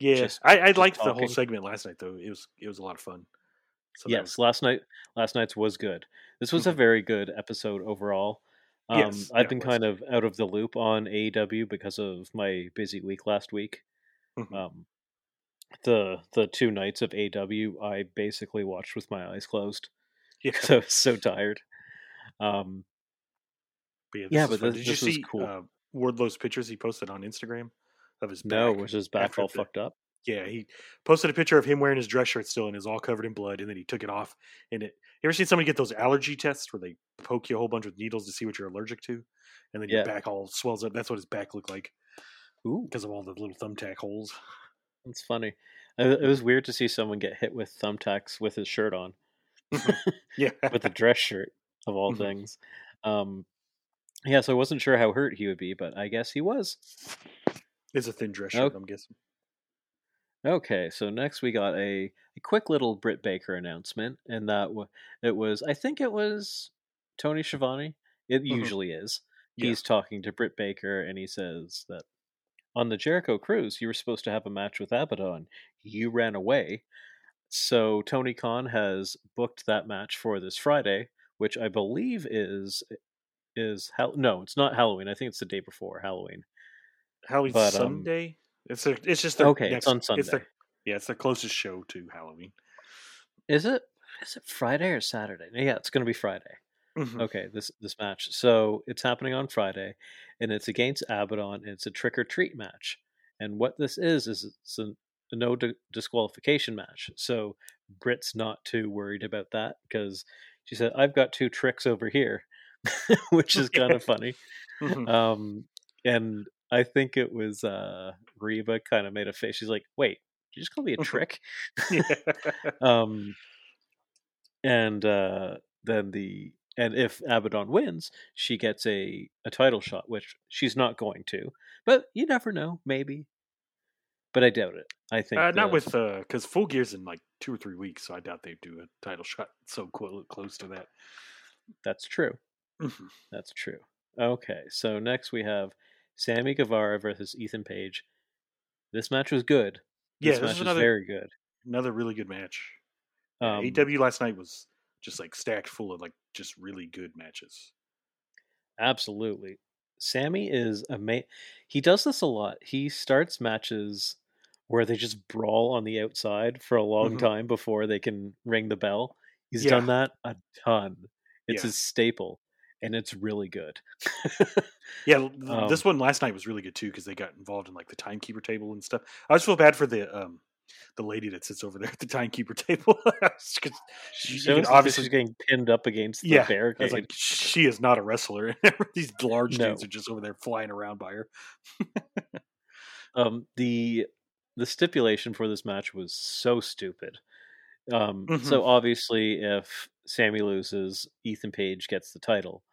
Yeah, Just- I, I liked the whole segment last night though. It was it was a lot of fun. So yes, was last night last night's was good. This was a Mhm. very good episode overall. Um, Yes, I've been kind of out of the loop on AEW because of my busy week last week. Mhm. Um, the the two nights of AEW I basically watched with my eyes closed yeah, because I was so tired. Um, but yeah, yeah, but this- Did you this was see cool. uh, Wardlow's pictures he posted on Instagram of his back no, was his back all the- fucked up? Yeah, he posted a picture of him wearing his dress shirt still and is all covered in blood, and then he took it off. And it, you ever seen somebody get those allergy tests where they poke you a whole bunch with needles to see what you're allergic to, and then Yeah. your back all swells up? That's what his back looked like Ooh, because of all the little thumbtack holes. that's funny. It was weird to see someone get hit with thumbtacks with his shirt on, Yeah, with a dress shirt of all Mhm. things. Um, yeah, so I wasn't sure how hurt he would be, but I guess he was. it's a thin dress shirt. Okay. I'm guessing. Okay, so next we got a, a quick little Britt Baker announcement, and that w- it was I think it was Tony Schiavone. It Mhm. usually is. Yeah. He's talking to Britt Baker, and he says that on the Jericho Cruise, you were supposed to have a match with Abadon. You ran away, so Tony Khan has booked that match for this Friday, which I believe is is Hal- no, it's not Halloween. I think it's the day before Halloween. Halloween But, um, Sunday. It's a, it's just their Okay, next, it's on It's Sunday. their, yeah, it's their closest show to Halloween. Is it? Is it Friday or Saturday? Yeah, it's going to be Friday. Mhm. Okay, this this match. So it's happening on Friday, and it's against Abadon. And it's a trick or treat match. And what this is is it's a, a no di- disqualification match. So Britt's not too worried about that because she said, "I've got two tricks over here," which is kind of funny. Mhm. Um, and I think it was uh, Rebel kind of made a face. She's like, "Wait, did you just call me a Mhm. trick?" Um and uh then the and if abadon wins she gets a a title shot which she's not going to but you never know maybe but i doubt it i think Uh, not the- with because Full Gear's in like two or three weeks, so I doubt they do a title shot so close close to that. that's true Mhm. that's true okay so next we have sammy guevara versus ethan page this match was good Yeah, this this match another very good another really good match. Um, AW last night was just like stacked full of like just really good matches. Absolutely. Sammy is amazing. He does this a lot. He starts matches where they just brawl on the outside for a long Mhm. time before they can ring the bell. He's Yeah. done that a ton. It's Yeah. his staple, and it's really good. Yeah, Um, this one last night was really good too because they got involved in like the timekeeper table and stuff. I just feel bad for the um the lady that sits over there at the timekeeper table. She because obviously she's getting pinned up against the yeah, I barricade. was like, she is not a wrestler. And these large No. dudes are just over there flying around by her. um, the the stipulation for this match was so stupid. Um, Mhm. So obviously, if Sammy loses, Ethan Page gets the title.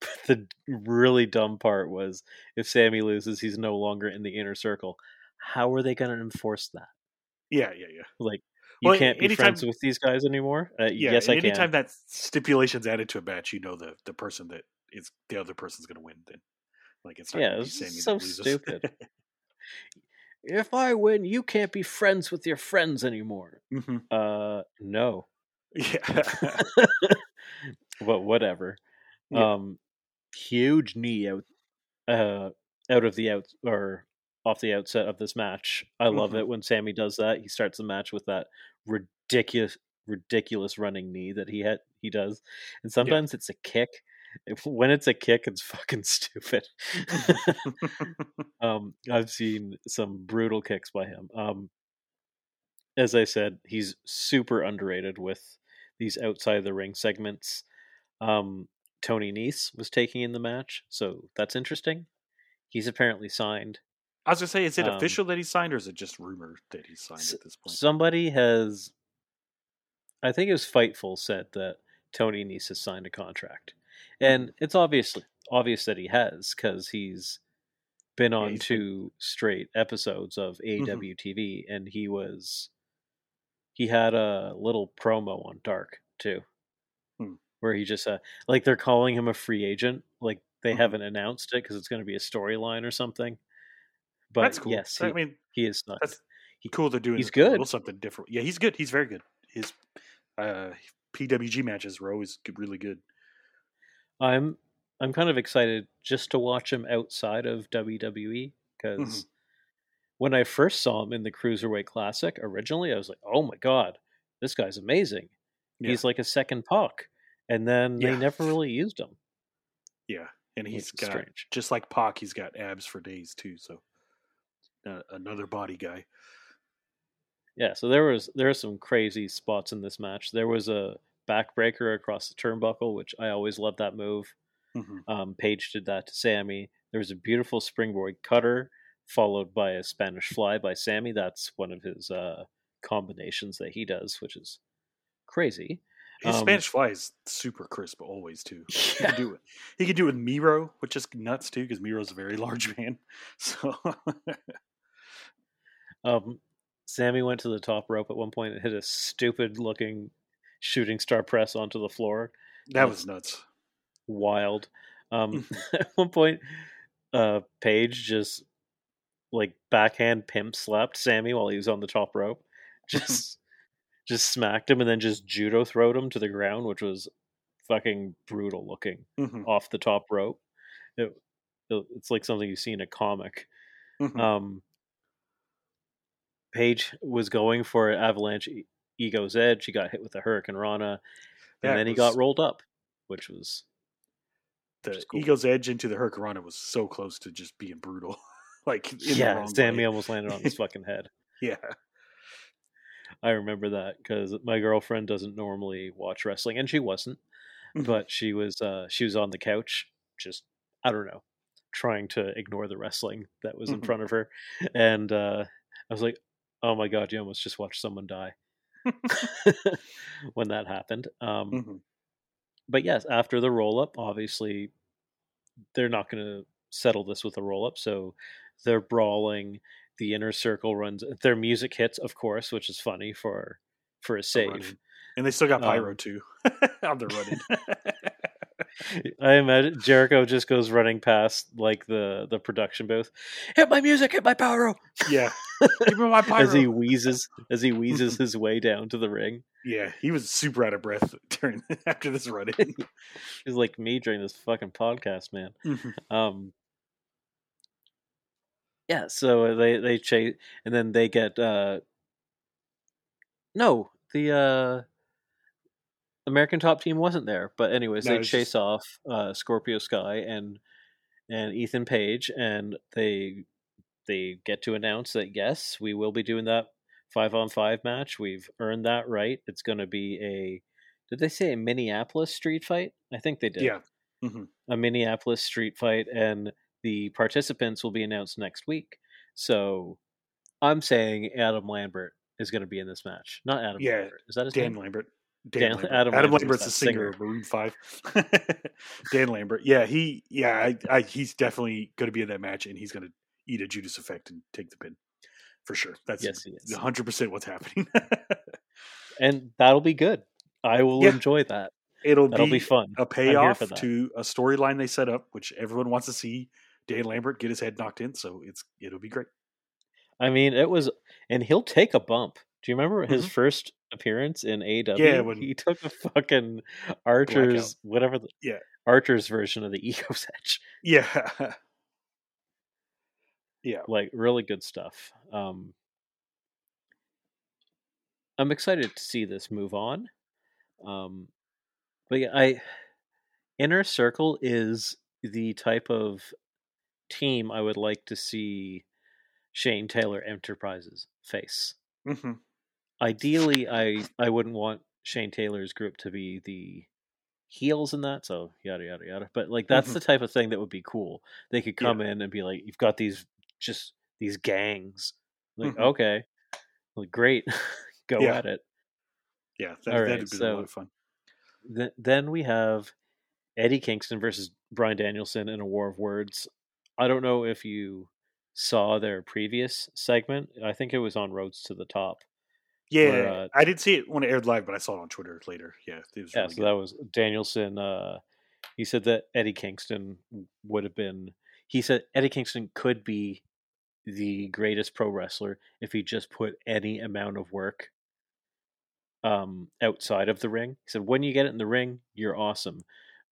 the really dumb part was if Sammy loses, he's no longer in the inner circle. How are they going to enforce that? Yeah, yeah, yeah. Like, you Well, can't be anytime- friends with these guys anymore. Uh, Yeah, yes, I can. anytime that stipulation's added to a match, you know the the person that is the other person's going to win. Then, like it's not Yeah, it's so stupid. If I win, you can't be friends with your friends anymore. Mhm. Uh, no. Yeah, but whatever. Yeah. Um, huge knee out, uh, out of the out or off the outset of this match. I love Mhm. it when Sammy does that. He starts the match with that ridiculous, ridiculous running knee that he had. He does, and sometimes it's a kick. If- When it's a kick, it's fucking stupid. um, I've seen some brutal kicks by him. Um, as I said, he's super underrated with these outside the ring segments. Um, Tony Nese was taking in the match, so that's interesting. He's apparently signed. I was gonna say, is it Um, official that he signed, or is it just rumor that he signed S- at this point? Somebody has, I think it was Fightful said that Tony Nese has signed a contract, and Mm-hmm. it's obviously obvious that he has because he's been on been- two straight episodes of. AEW TV, and he was he had a little promo on Dark too. Where he just uh, like they're calling him a free agent, like they Mhm. haven't announced it because it's going to be a storyline or something. But That's cool. yes, I he, mean, he is signed. that's cool. They're doing He's a good. little something different. Yeah, he's good. He's very good. His Uh, PWG matches were always really good. I'm I'm kind of excited just to watch him outside of WWE because mm-hmm. when I first saw him in the Cruiserweight Classic originally, I was like, "Oh my god, this guy's amazing! Yeah. He's like a second Pac." And then yeah. they never really used him. Yeah, and he's got strange. just like Pac, he's got abs for days too. So uh, another body guy. Yeah, so there was there are some crazy spots in this match. There was a backbreaker across the turnbuckle, which I always loved that move. Mm-hmm. Um, Page did that to Sammy. There was a beautiful springboard cutter followed by a Spanish fly by Sammy. That's one of his uh, combinations that he does, which is crazy. His um, Spanish fly is super crisp always too. Yeah. He can do it. He can do it with Miro, which is nuts too, because Miro's a very large man. So, um, Sammy went to the top rope at one point and hit a stupid looking shooting star press onto the floor. That was nuts. Wild. Um, at one point, uh, Page just like backhand pimp slapped Sammy while he was on the top rope. Just just smacked him and then just judo throwed him to the ground, which was fucking brutal looking mm-hmm. off the top rope. It, it, it's like something you see in a comic. Mm-hmm. Um, Page was going for Avalanche Ego's Edge. He got hit with a Hurricanrana, and then was, he got rolled up, which was the cool. Ego's Edge into the Hurricanrana was so close to just being brutal. like yeah, Sammy almost landed on his fucking head. Yeah. I remember that because my girlfriend doesn't normally watch wrestling, and she wasn't, mm-hmm. but she was uh, she was on the couch, just I don't know, trying to ignore the wrestling that was in mm-hmm. front of her, and uh, I was like, "Oh my god, you almost just watched someone die." when that happened. Um, mm-hmm. But yes, after the roll up, obviously they're not going to settle this with a roll up, so they're brawling the inner circle runs their music hits, of course, which is funny for for a save. And they still got pyro um, too on the running. I imagine Jericho just goes running past like the the production booth. Hit my music, hit my pyro. Yeah, give me my pyro. as he wheezes, as he wheezes his way down to the ring. Yeah, he was super out of breath during after this running. He's like me during this fucking podcast, man. Mm-hmm. Um, yeah, so they they chase, and then they get uh no, the uh American Top Team wasn't there, but anyways, no, they chase just... off uh Scorpio Sky and and Ethan Page, and they they get to announce that yes, we will be doing that five on five match. We've earned that right. It's going to be a did they say a Minneapolis street fight? I think they did. Yeah. Mm-hmm. A Minneapolis street fight, and the participants will be announced next week. So I'm saying Adam Lambert is going to be in this match. Not Adam yeah, Lambert. Is that his Dan name? Lambert. Dan, Dan Lambert. Adam, Adam Lambert's the singer of Maroon Five. Dan Lambert. Yeah, he. Yeah, I, I, he's definitely going to be in that match, and he's going to eat a Judas effect and take the pin for sure. That's yes, hundred percent what's happening. and that'll be good. I will yeah. enjoy that. It'll That'll be, be fun. A payoff to a storyline they set up, which everyone wants to see Dan Lambert get his head knocked in. So it's it'll be great. I mean, it was, and he'll take a bump. Do you remember his mm-hmm. first appearance in AW? Yeah, when he took a fucking Archer's blackout. whatever. The, yeah, Archer's version of the Ego's Edge. Yeah, yeah, like really good stuff. Um, I'm excited to see this move on. Um, but yeah, I Inner Circle is the type of team I would like to see Shane Taylor Enterprises face. Mm-hmm. Ideally, I I wouldn't want Shane Taylor's group to be the heels in that, so yada yada yada. But like that's mm-hmm. the type of thing that would be cool. They could come yeah. in and be like, "You've got these just these gangs." Like, mm-hmm. okay, like great, go yeah. at it. Yeah, that, would be so, a lot of fun. Th- then we have Eddie Kingston versus Bryan Danielson in a war of words. I don't know if you saw their previous segment. I think it was on Roads to the Top. Yeah, where, uh, I didn't see it when it aired live, but I saw it on Twitter later. Yeah, it was yeah. Really so good. that was Danielson. Uh, he said that Eddie Kingston would have been. He said Eddie Kingston could be the greatest pro wrestler if he just put any amount of work um, outside of the ring. He said, when you get it in the ring, you're awesome,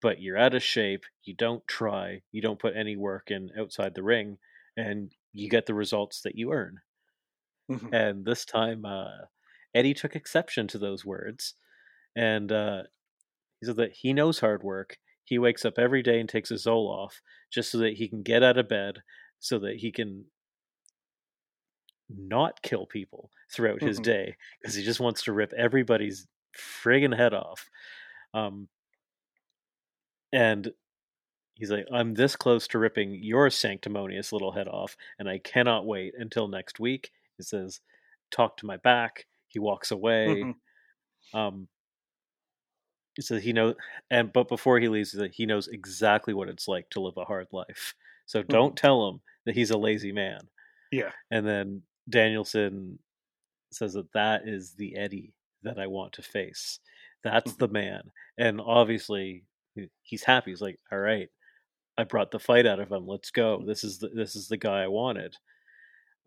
but you're out of shape. You don't try. You don't put any work in outside the ring, and you get the results that you earn. Mhm. And this time, uh, Eddie took exception to those words, and uh, he said that he knows hard work. He wakes up every day and takes a Zoloft just so that he can get out of bed, so that he can not kill people throughout his Mhm. day because he just wants to rip everybody's friggin' head off. Um, and he's like, I'm this close to ripping your sanctimonious little head off, and I cannot wait until next week. He says, Talk to my back. He walks away. Mhm. Um, he says he knows, and but before he leaves, he knows exactly what it's like to live a hard life. So don't tell him that he's a lazy man. Yeah. And then Danielson says that that is the Eddie that I want to face. That's Mhm. the man. And obviously he's happy. He's like, "All right, I brought the fight out of him. Let's go. This is the this is the guy I wanted."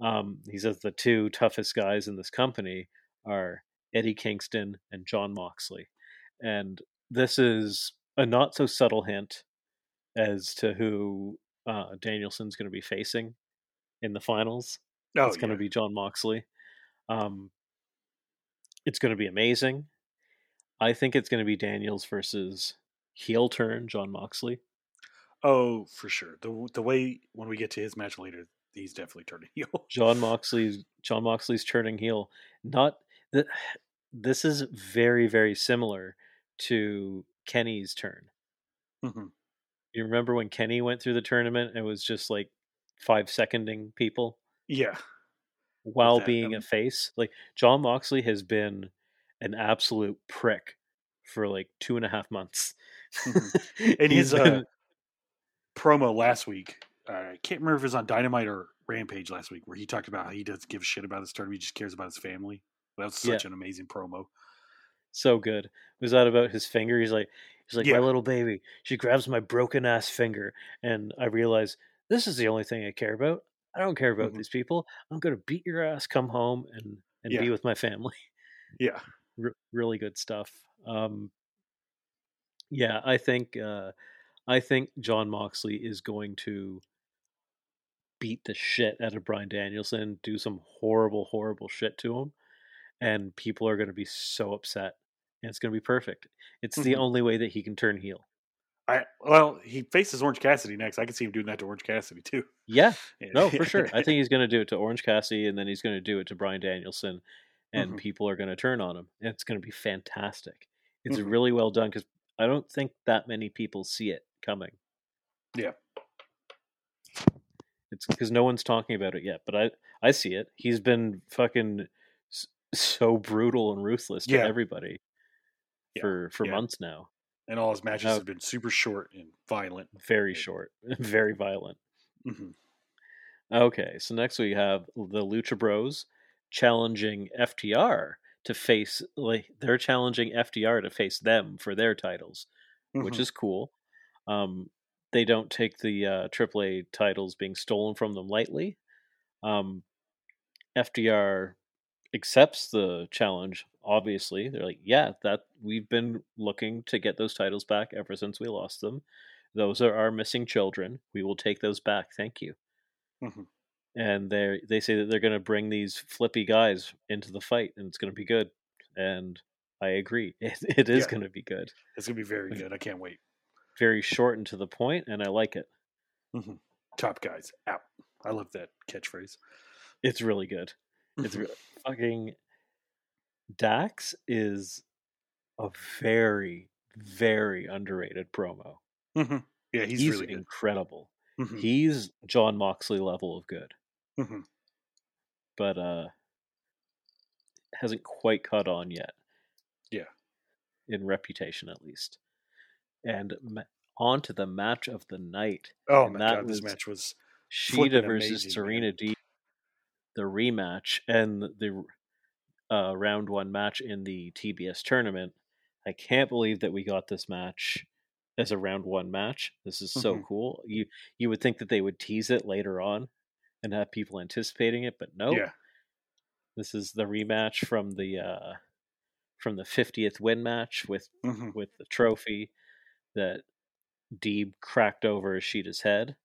Um, he says the two toughest guys in this company are Eddie Kingston and Jon Moxley. And this is a not so subtle hint as to who uh, Danielson's going to be facing in the finals Oh, it's going to yeah. be Jon Moxley. Um, it's going to be amazing. I think it's going to be Daniels versus heel turn Jon Moxley. Oh, for sure. The the way when we get to his match later, he's definitely turning heel. Jon Moxley's Jon Moxley's turning heel. Not that this is very very similar to Kenny's turn. Mhm. You remember when Kenny went through the tournament? It was just like five seconding people Yeah. while that, being a um, face. Like Jon Moxley has been an absolute prick for like two and a half months. Mhm. And He's his uh, promo last week, uh, I can't remember if it was on Dynamite or Rampage last week, where he talked about how he doesn't give a shit about his tournament, he just cares about his family. That was Yeah. such an amazing promo. so good. Was that about his finger? He's like, he's like Yeah. my little baby. She grabs my broken ass finger, and I realize this is the only thing I care about. I don't care about Mhm. these people. I'm gonna beat your ass, come home, and and be with my family. Yeah. R- really good stuff. Um, yeah, I think uh, I think Jon Moxley is going to beat the shit out of Bryan Danielson, do some horrible, horrible shit to him, and people are going to be so upset, and it's going to be perfect. It's the Mhm. only way that he can turn heel. I well, he faces Orange Cassidy next. I can see him doing that to Orange Cassidy too. Yeah, no, for sure. I think he's going to do it to Orange Cassidy, and then he's going to do it to Bryan Danielson, and Mhm. people are going to turn on him, and it's going to be fantastic. It's Mhm. really well done because I don't think that many people see it coming. Yeah. It's because no one's talking about it yet, but I I see it. He's been fucking so brutal and ruthless to Yeah. everybody Yeah, for for yeah. months now. and all his matches Uh, have been super short and violent. Very short, very violent. hmm Okay, so next we have the Lucha Bros challenging FTR to face like they're challenging FTR to face them for their titles, which Mhm. is cool. Um, they don't take the uh, AAA titles being stolen from them lightly. Um, FTR accepts the challenge. Obviously, they're like, "Yeah, that we've been looking to get those titles back ever since we lost them. Those are our missing children. We will take those back. Thank you." Mhm. And they they say that they're going to bring these flippy guys into the fight, and it's going to be good. And I agree, it, it is Yeah. going to be good. It's gonna be very good. I can't wait. Very short and to the point, and I like it. Top guys out. I love that catchphrase. It's really good. It's Mhm. re- fucking Dax is a very very underrated promo. Mhm. Yeah, he's, He's, really good. incredible. Mhm. He's Jon Moxley level of good, Mhm. but uh hasn't quite caught on yet. Yeah. In reputation at least. And ma- on to the match of the night. Oh And my god, this match was Shida versus amazing, man. Serena Deeb, the rematch, and the uh, round one match in the TBS tournament. I can't believe that we got this match as a round one match. This is so Mhm. cool. You you would think that they would tease it later on and have people anticipating it, but no. yeah. This is the rematch from the uh, from the 50th win match with hmm with the trophy that Deeb cracked over Shida's head.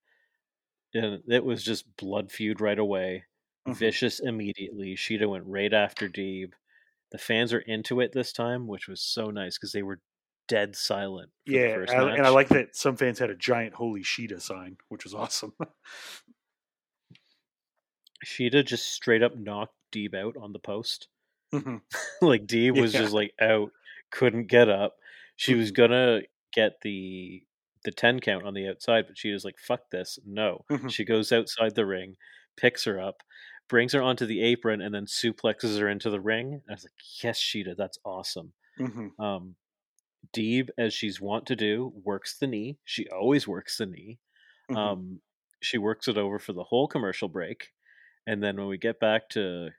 And it was just blood feud right away. Mhm. Vicious immediately. Shida went right after Deeb. The fans are into it this time, which was so nice because they were dead silent for the Yeah, first I, and I like that some fans had a giant "Holy Shida" sign, which was awesome. Shida just straight up knocked Deeb out on the post. Mhm. like Deeb was Yeah. just like out, couldn't get up. She was Mhm. gonna get the the ten count on the outside, but she was like, "Fuck this, no." Mhm. She goes outside the ring, picks her up, brings her onto the apron, and then suplexes her into the ring. And I was like, "Yes, Shida, that's awesome." Mhm. Um, Deeb, as she's wont to do, works the knee. She always works the knee. Mhm. Um, she works it over for the whole commercial break, and then when we get back to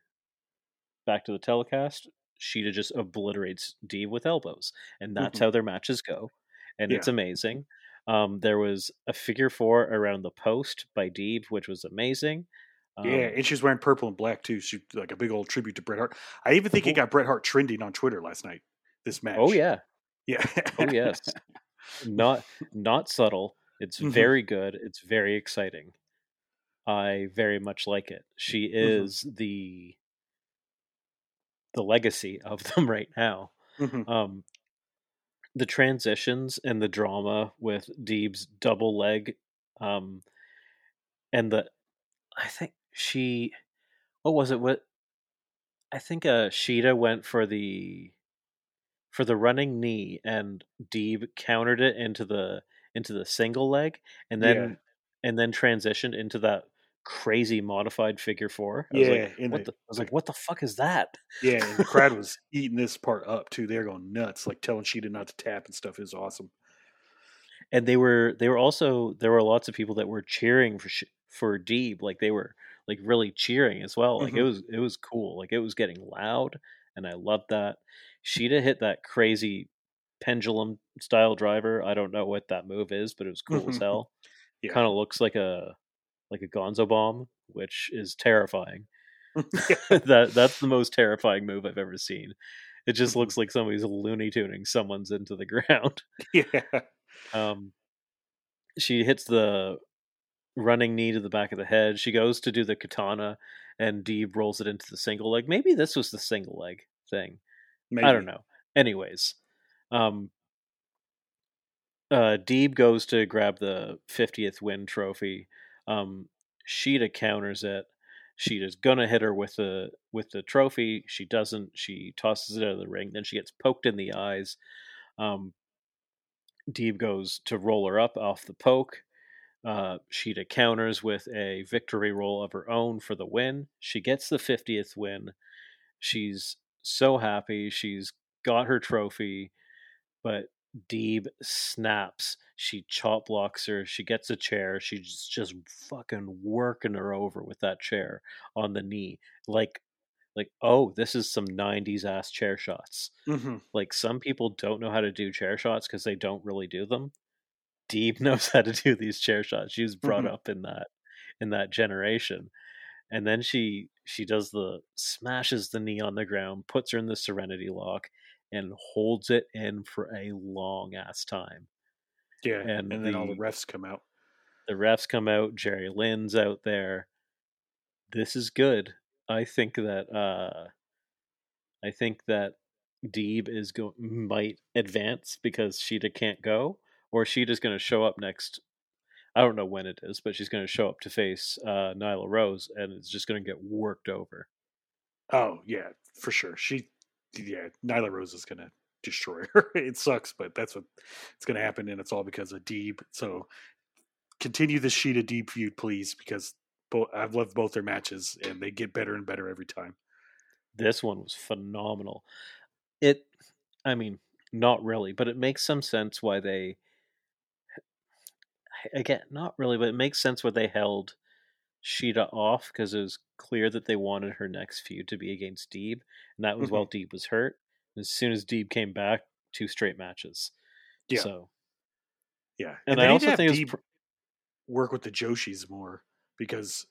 back to the telecast, Shida just obliterates Deeb with elbows, and that's Mhm. how their matches go, and it's amazing. Um, there was a figure four around the post by Deeb, which was amazing. Um, yeah, and she's wearing purple and black too. She like a big old tribute to Bret Hart. I even think it Oh. got Bret Hart trending on Twitter last night. This match. oh yeah, yeah. oh yes, not not subtle. It's Mhm. very good. It's very exciting. I very much like it. She Mhm. is the the legacy of them right now. Mhm. Um, the transitions and the drama with Deeb's double leg, um, and the I think she, what was it? What I think uh Shida went for the for the running knee, and Deeb countered it into the into the single leg, and then Yeah. and then transitioned into that crazy modified figure four. I was Yeah, like, what the- the, I was like, what the fuck is that? Yeah, and the crowd was eating this part up too. They're going nuts, like telling Shida not to tap and stuff. Is awesome. and they were they were also there were lots of people that were cheering for for Deeb like they were like really cheering as well like it Mhm. was it was cool like it was getting loud and I loved that Shida hit that crazy pendulum style driver I don't know what that move is but it was cool as Mhm. hell Yeah. kind of looks like a like a Gonzo bomb which is terrifying that that's the most terrifying move I've ever seen it just Mhm. looks like somebody's looney tuning someone's into the ground Yeah. um, she hits the running knee to the back of the head. She goes to do the katana, and Deeb rolls it into the single leg. Maybe this was the single leg thing. I don't know. Anyways, um, uh, Deeb goes to grab the 50th win trophy. Um, Shida counters it. Shida's gonna hit her with the with the trophy. She doesn't. She tosses it out of the ring. Then she gets poked in the eyes. Um, Deeb goes to roll her up off the poke. Uh, Shida counters with a victory roll of her own for the win. She gets the 50th win. She's so happy. She's got her trophy, but Deeb snaps. She chop blocks her. She gets a chair. She's just fucking working her over with that chair on the knee. Like, like, oh, this is some 90s ass chair shots hmm like some people don't know how to do chair shots because they don't really do them. Deeb knows how to do these chair shots. She was brought Mhm. up in that in that generation. And then she she does the smashes the knee on the ground, puts her in the serenity lock, and holds it in for a long ass time. Yeah. And And, then all the the- refs come out. The refs come out, Jerry Lynn's out there. This is good. I think that uh I think that Deeb is go might advance because Shida can't go, or Shida's going to show up next. I don't know when it is, but she's going to show up to face uh, Nyla Rose, and it's just going to get worked over. Oh yeah, for sure. She, yeah, Nyla Rose is gonna destroy her. it sucks, but that's what it's gonna happen, and it's all because of Deeb. So continue the Shida Deeb feud, please, because both I've loved both their matches, and they get better and better every time. This one was phenomenal. It, I mean, not really, but it makes some sense why they. Again, not really, but it makes sense why they held Shida off because it was clear that they wanted her next feud to be against Deeb, and that was Mhm. while Deeb was hurt. As soon as Deeb came back, two straight matches. Yeah. So, Yeah, and, they I also think Deeb pr- work with the Joshis more because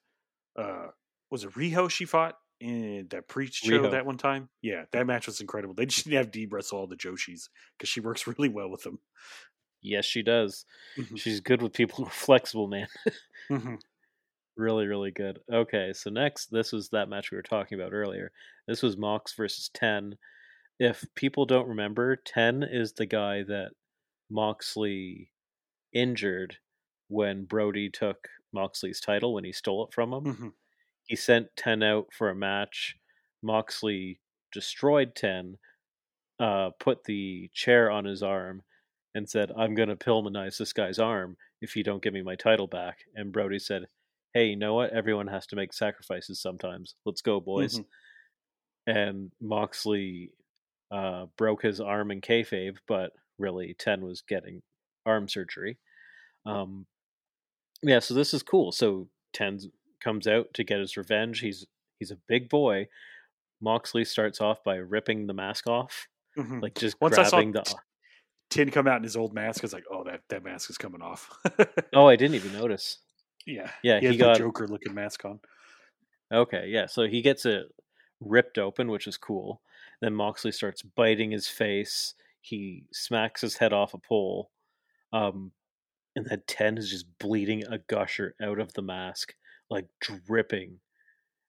uh was it Riho she fought in that preach show that one time. Yeah, that match was incredible. They just didn't have Dee wrestle all the Joshis because she works really well with them. Yes, she does. Mm-hmm. She's good with people who are flexible, man. mm-hmm. Really, really good. Okay, so next, this was that match we were talking about earlier. This was Mox versus Ten. If people don't remember, Ten is the guy that Moxley injured when Brodie took Moxley's title when he stole it from him. Mm-hmm. He sent Ten out for a match. Moxley destroyed Ten, uh, put the chair on his arm, and said, I'm going to Pillmanize this guy's arm if you don't give me my title back. And Brodie said, Hey, you know what? Everyone has to make sacrifices sometimes. Let's go, boys. Mm-hmm. And Moxley uh, broke his arm in kayfabe, but really, Ten was getting arm surgery. Um, yeah, so this is cool. So Ten comes out to get his revenge. He's he's a big boy. Moxley starts off by ripping the mask off, mm-hmm. like just Once grabbing the Ten come out in his old mask. I was like, oh, that, that mask is coming off. oh, I didn't even notice. Yeah, yeah, he, he got Joker looking mask on. Okay, yeah, so he gets it ripped open, which is cool. Then Moxley starts biting his face. He smacks his head off a pole, um, and then Ten is just bleeding a gusher out of the mask, like dripping.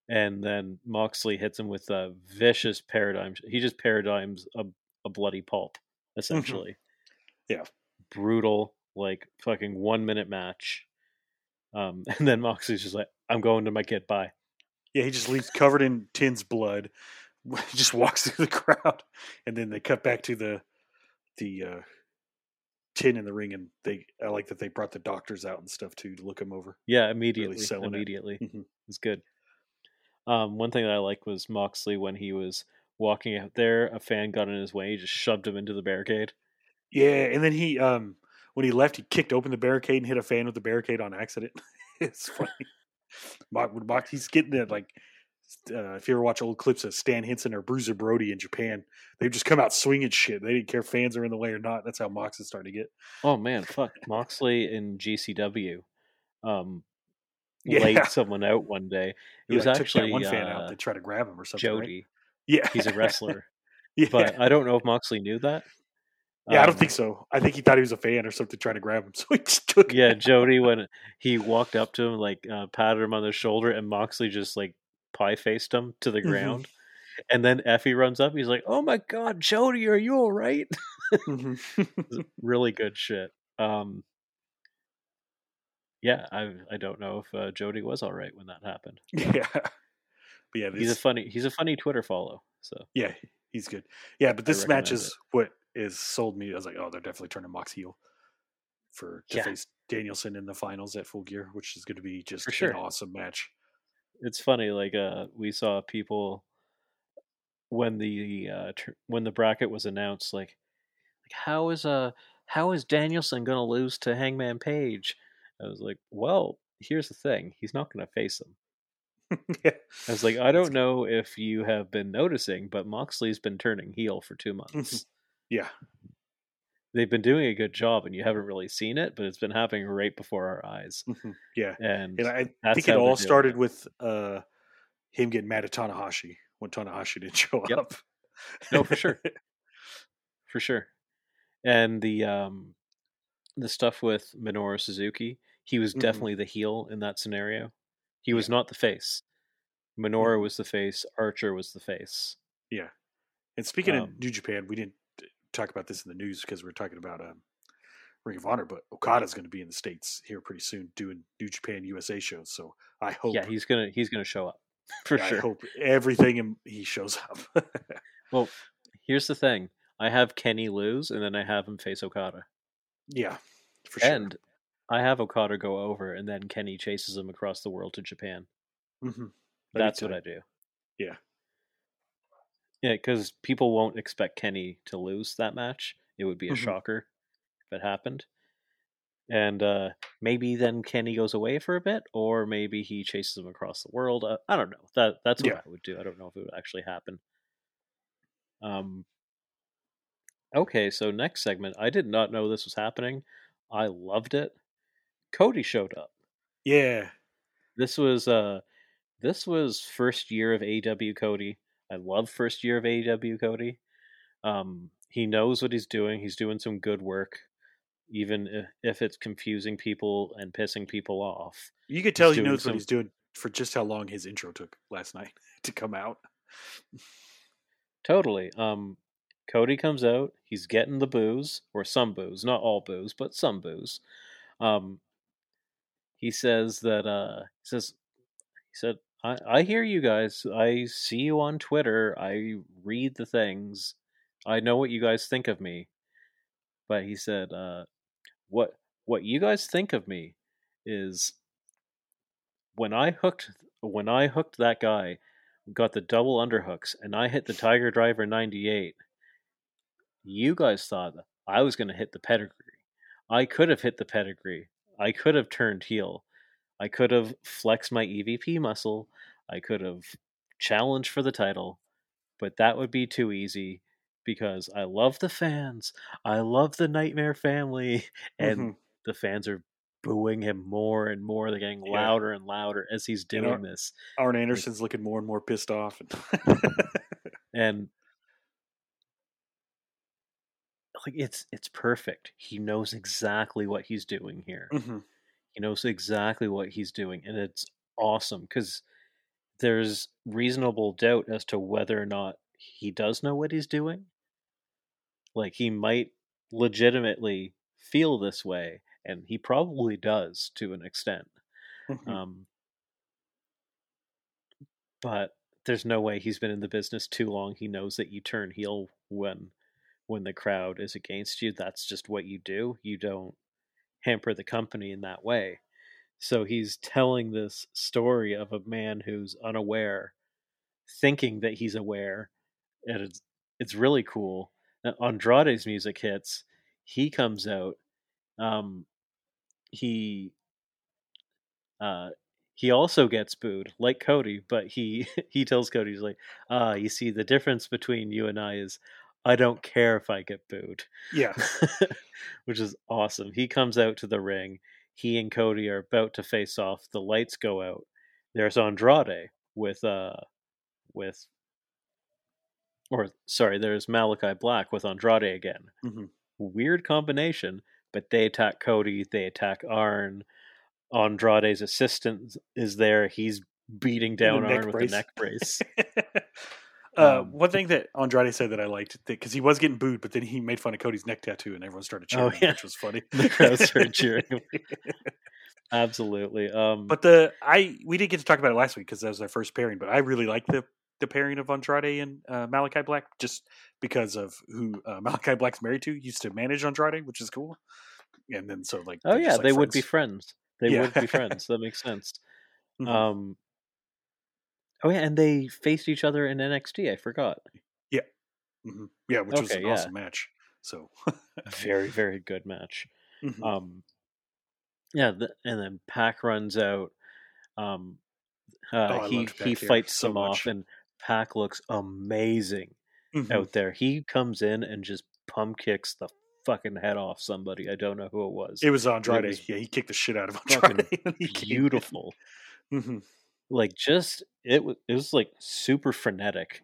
And then Moxley hits him with a vicious paradigm. He just paradigms a, a bloody pulp, mm-hmm. essentially. Yeah. Brutal, like fucking one minute match. Um, and then Moxley's just like, I'm going to my kid. Bye. Yeah, he just leaves covered in Ten's blood. Just walks through the crowd, and then they cut back to the the uh, Ten in the ring, and they. I like that they brought the doctors out and stuff too to look him over. Yeah, immediately. Really immediately, it. mm-hmm. it's good. Um, one thing that I like was Moxley when he was walking out there. A fan got in his way. He just shoved him into the barricade. Yeah, and then he um when he left, he kicked open the barricade and hit a fan with the barricade on accident. it's funny. Mark, he's getting it like uh, if you ever watch old clips of Stan Hansen or Bruiser Brody in Japan, they've just come out swinging shit. They didn't care if fans are in the way or not. That's how Mox is starting to get. Oh man, fuck Moxley in GCW. Um, yeah. laid someone out one day. It he was actually one fan uh, out. They try to grab him or something. Jody. Right? Yeah, he's a wrestler. yeah. But I don't know if Moxley knew that. Yeah, um, I don't think um, so. I think he thought he was a fan or something trying to grab him, so he just took. Yeah, Jody when he walked up to him, like uh, patted him on the shoulder, and Moxley just like pie faced him to the mm-hmm. ground. Mm-hmm. And then Effy runs up. He's like, "Oh my god, Jody, are you all right?" mm-hmm. really good shit. Um, yeah, I I don't know if uh, Jody was all right when that happened. Yeah, but yeah, this... he's a funny he's a funny Twitter follow. So yeah, he's good. Yeah, but this match is it. what is sold me. I was like, oh, they're definitely turning Mox heel for to yeah. face Danielson in the finals at Full Gear, which is going to be just sure. an awesome match. It's funny, like uh, we saw people when the uh, tr- when the bracket was announced, like, like how is uh how is Danielson going to lose to Hangman Page? I was like, well, here's the thing, he's not going to face him. yeah. I was like, I don't know if you have been noticing, but Moxley's been turning heel for two months. Yeah. They've been doing a good job, and you haven't really seen it, but it's been happening right before our eyes. Mm-hmm. Yeah, and, and I think it all started with uh, him getting mad at Tanahashi when Tanahashi didn't show yep. up. no, for sure, for sure. And the um, the stuff with Minoru Suzuki, he was mm-hmm. definitely the heel in that scenario. He was yeah. not the face. Minoru mm-hmm. was the face. Archer was the face. Yeah. And speaking um, of New Japan, we didn't talk about this in the news because we are talking about um, Ring of Honor, but Okada's going to be in the states here pretty soon doing New Japan USA shows. So I hope. Yeah, he's gonna he's gonna show up for yeah, sure. I hope everything he shows up. well, here's the thing: I have Kenny lose, and then I have him face Okada. Yeah, for sure. And I have Okada go over, and then Kenny chases him across the world to Japan. Mm-hmm. That's what I do. Yeah. Yeah, because people won't expect Kenny to lose that match. It would be a mm-hmm. shocker if it happened. And uh, maybe then Kenny goes away for a bit, or maybe he chases him across the world. Uh, I don't know. That that's what yeah. I would do. I don't know if it would actually happen. Um. Okay, so next segment. I did not know this was happening. I loved it. Cody showed up. Yeah. This was uh this was first year of AW Cody. I love first year of AEW Cody. Um, he knows what he's doing. He's doing some good work, even if it's confusing people and pissing people off. You could tell he knows some... what he's doing for just how long his intro took last night to come out. Totally. Um, Cody comes out. He's getting the booze, or some booze, not all booze, but some booze. Um, he says that uh, he says he said I, I hear you guys. I see you on Twitter. I read the things. I know what you guys think of me. But he said, uh, what what you guys think of me is when I hooked when I hooked that guy, got the double underhooks, and I hit the Tiger Driver 98, you guys thought I was going to hit the pedigree. I could have hit the pedigree. I could have turned heel. I could have flexed my EVP muscle. I could have challenged for the title, but that would be too easy because I love the fans. I love the Nightmare family. And mm-hmm. the fans are booing him more and more. They're getting yeah. louder and louder as he's doing Ar- this. Arn Anderson's like, looking more and more pissed off. and like it's it's perfect. He knows exactly what he's doing here. Mm-hmm. He knows exactly what he's doing, and it's awesome because there's reasonable doubt as to whether or not he does know what he's doing. Like he might legitimately feel this way, and he probably does to an extent. Mm-hmm. Um, but there's no way he's been in the business too long. He knows that you turn heel when when the crowd is against you. That's just what you do. You don't hamper the company in that way. So he's telling this story of a man who's unaware, thinking that he's aware, and it's it's really cool. Andrade's music hits. He comes out. Um, he uh, he also gets booed like Cody, but he he tells Cody he's like, ah, you see the difference between you and I is I don't care if I get booed. Yeah. Which is awesome. He comes out to the ring. He and Cody are about to face off. The lights go out. There's Andrade with uh with or sorry, there's Malachi Black with Andrade again. Mm-hmm. Weird combination, but they attack Cody, they attack Arn. Andrade's assistant is there. He's beating down Arn with a neck brace. Uh, um, one thing that Andrade said that I liked because he was getting booed, but then he made fun of Cody's neck tattoo, and everyone started oh, cheering, oh, yeah. which was funny. the crowd started cheering. Absolutely. Um, but the I we didn't get to talk about it last week because that was our first pairing. But I really like the the pairing of Andrade and uh, Malachi Black just because of who uh, Malachi Black's married to. Used to manage Andrade, which is cool. And then so like oh yeah, like they friends. would be friends. They yeah. would be friends. That makes sense. Mm-hmm. Um, Oh yeah, and they faced each other in NXT. I forgot. Yeah, mm-hmm. yeah, which okay, was an yeah. awesome match. So very very good match. Mm-hmm. Um, yeah, the, and then Pac runs out. Um, uh, oh, he he fights so them much. off, and Pac looks amazing mm-hmm. out there. He comes in and just pump kicks the fucking head off somebody. I don't know who it was. It was Andrade. It was yeah, he kicked the shit out of Andrade. beautiful. Mm-hmm like just it was it was like super frenetic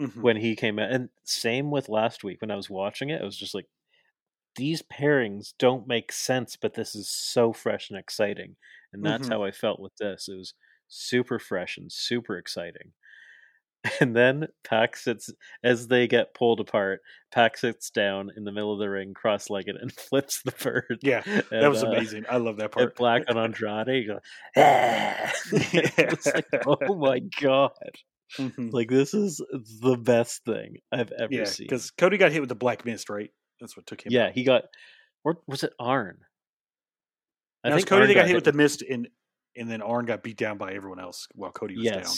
mm-hmm. when he came out and same with last week when i was watching it it was just like these pairings don't make sense but this is so fresh and exciting and that's mm-hmm. how i felt with this it was super fresh and super exciting and then Pac sits as they get pulled apart. Pac sits down in the middle of the ring, cross-legged, and flips the bird. Yeah, and, that was uh, amazing. I love that part. Black on Andrade, goes, ah! it's like, oh my god! Mm-hmm. Like this is the best thing I've ever yeah, seen. Because Cody got hit with the black mist, right? That's what took him. Yeah, out. he got. Or was it Arn? I think Cody Arn got, got hit with the mist, and and then Arn got beat down by everyone else while Cody was yes. down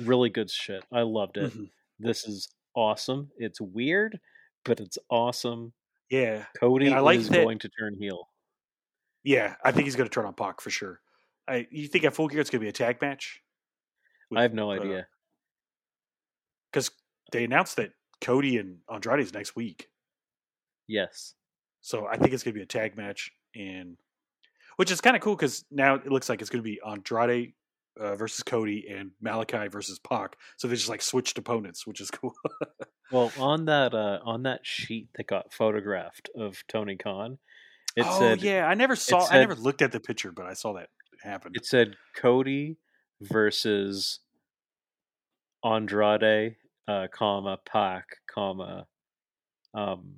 really good shit. I loved it. Mm-hmm. This is awesome. It's weird, but it's awesome. Yeah, Cody I like is that, going to turn heel. Yeah, I think he's going to turn on Pac for sure. I you think at Full Gear it's going to be a tag match? With, I have no idea. Because uh, they announced that Cody and Andrade is next week. Yes. So I think it's going to be a tag match, and which is kind of cool because now it looks like it's going to be Andrade uh, versus Cody and Malachi versus Pac. So they just like switched opponents, which is cool. well, on that uh, on that sheet that got photographed of Tony Khan, it oh, said, "Yeah, I never saw. Said, I never looked at the picture, but I saw that happen." It said Cody versus Andrade, uh, comma Pac, comma um,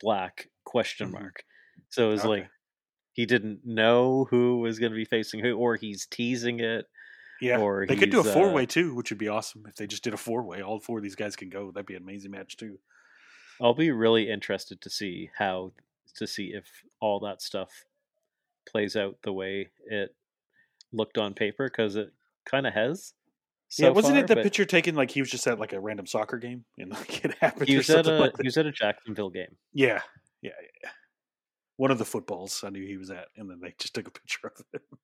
Black question mm-hmm. mark. So it was okay. like he didn't know who was going to be facing who, or he's teasing it. Yeah, or they could do a four way uh, too, which would be awesome if they just did a four way. All four of these guys can go. That'd be an amazing match too. I'll be really interested to see how to see if all that stuff plays out the way it looked on paper because it kind of has. So yeah, wasn't far, it the picture taken like he was just at like a random soccer game and like it happened? He was at a like he was at a Jacksonville game. Yeah, yeah, yeah. One of the footballs I knew he was at, and then they just took a picture of him.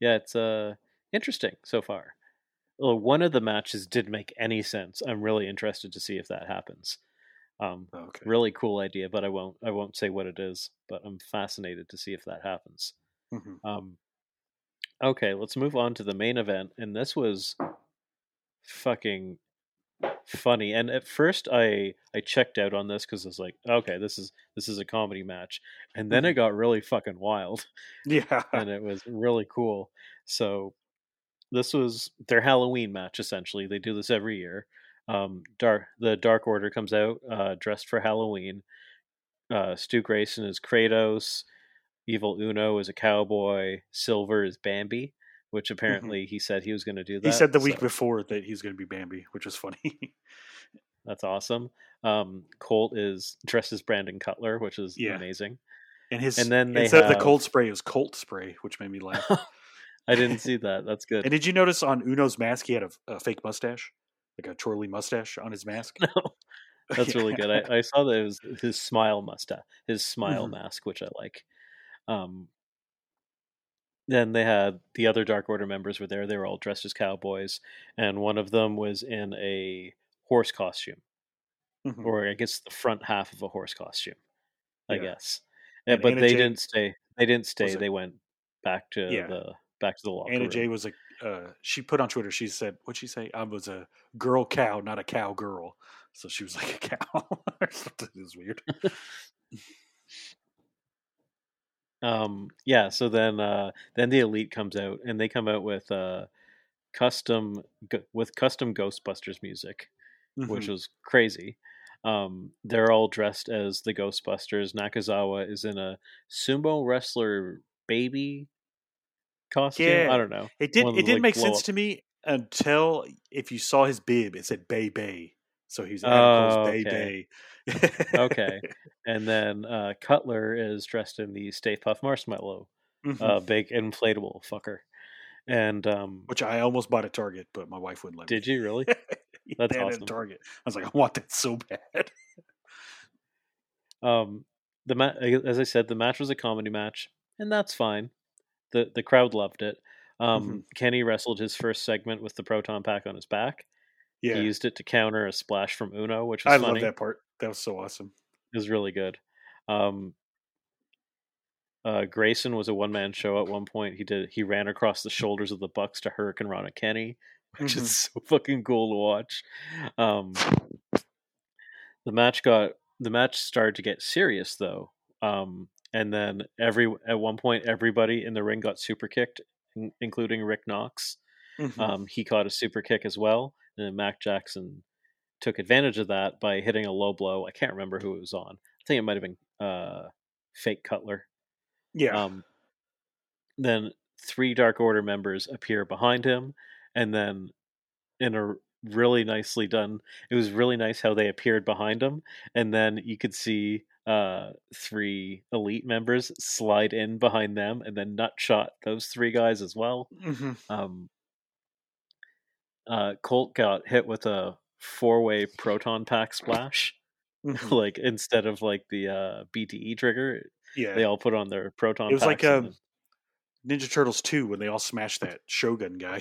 Yeah, it's uh interesting so far. Well, one of the matches did make any sense. I'm really interested to see if that happens. Um, okay. Really cool idea, but I won't. I won't say what it is. But I'm fascinated to see if that happens. Mm-hmm. Um, okay, let's move on to the main event, and this was fucking funny. And at first, I I checked out on this because I was like, okay, this is this is a comedy match, and then it mm-hmm. got really fucking wild. Yeah, and it was really cool. So this was their Halloween match essentially. They do this every year. Um, dark the Dark Order comes out uh, dressed for Halloween. Uh, Stu Grayson is Kratos. Evil Uno is a cowboy. Silver is Bambi, which mm-hmm. apparently mm-hmm. he said he was going to do that. He said the week before that he's going to be Bambi, which was funny. That's awesome. Um, Colt is dressed as Brandon Cutler, which is yeah. amazing. And his and then they instead have... of the cold spray is Colt spray, which made me laugh. I didn't see that. That's good. and did you notice on Uno's mask he had a, a fake mustache, like a twirly mustache on his mask? No, that's really good. I, I, saw that it was his smile mustache, his smile mm-hmm. mask, which I like. Um, then they had the other Dark Order members were there. They were all dressed as cowboys, and one of them was in a horse costume, mm-hmm. or I guess the front half of a horse costume. I yeah. guess, eh, and but Anna they Jay, didn't stay. They didn't stay. They went back to yeah. the back to the locker Anna room. Jay was a. Uh, she put on Twitter. She said, "What'd she say? I was a girl cow, not a cow girl." So she was like a cow or something. It was weird. Um, yeah. So then, uh, then the elite comes out, and they come out with uh, custom with custom Ghostbusters music, mm-hmm. which was crazy. Um, they're all dressed as the Ghostbusters. Nakazawa is in a sumo wrestler baby costume. Yeah. I don't know. It did. It didn't like, make sense up. to me until if you saw his bib, it said Bay Bay. So he's oh, Bay okay. Bay. okay. And then uh, Cutler is dressed in the Stay Puft Marshmallow, mm-hmm. uh, big inflatable fucker. And um, which I almost bought at Target, but my wife wouldn't let did me. Did you really? That's awesome. Target. I was like, I want that so bad. um, the ma- as I said, the match was a comedy match, and that's fine. the The crowd loved it. Um, mm-hmm. Kenny wrestled his first segment with the proton pack on his back. Yeah. He used it to counter a splash from Uno, which was I funny. love that part. That was so awesome. It was really good. Um, uh, Grayson was a one man show at one point. He did he ran across the shoulders of the Bucks to Hurricanrana Kenny, which mm-hmm. is so fucking cool to watch. Um, the match got the match started to get serious though, um, and then every at one point everybody in the ring got super kicked, in, including Rick Knox. Mm-hmm. Um, he caught a super kick as well, and then Matt Jackson took advantage of that by hitting a low blow. I can't remember who it was on. I think it might have been uh, Fake Cutler. Yeah. Um, then three Dark Order members appear behind him, and then in a really nicely done. It was really nice how they appeared behind him, and then you could see uh, three elite members slide in behind them, and then nut shot those three guys as well. Mm-hmm. Um, uh, Colt got hit with a four way proton pack splash. Mm-hmm. like instead of like the uh, BTE trigger, yeah, they all put on their proton. It was like um, Ninja Turtles two when they all smashed that Shogun guy.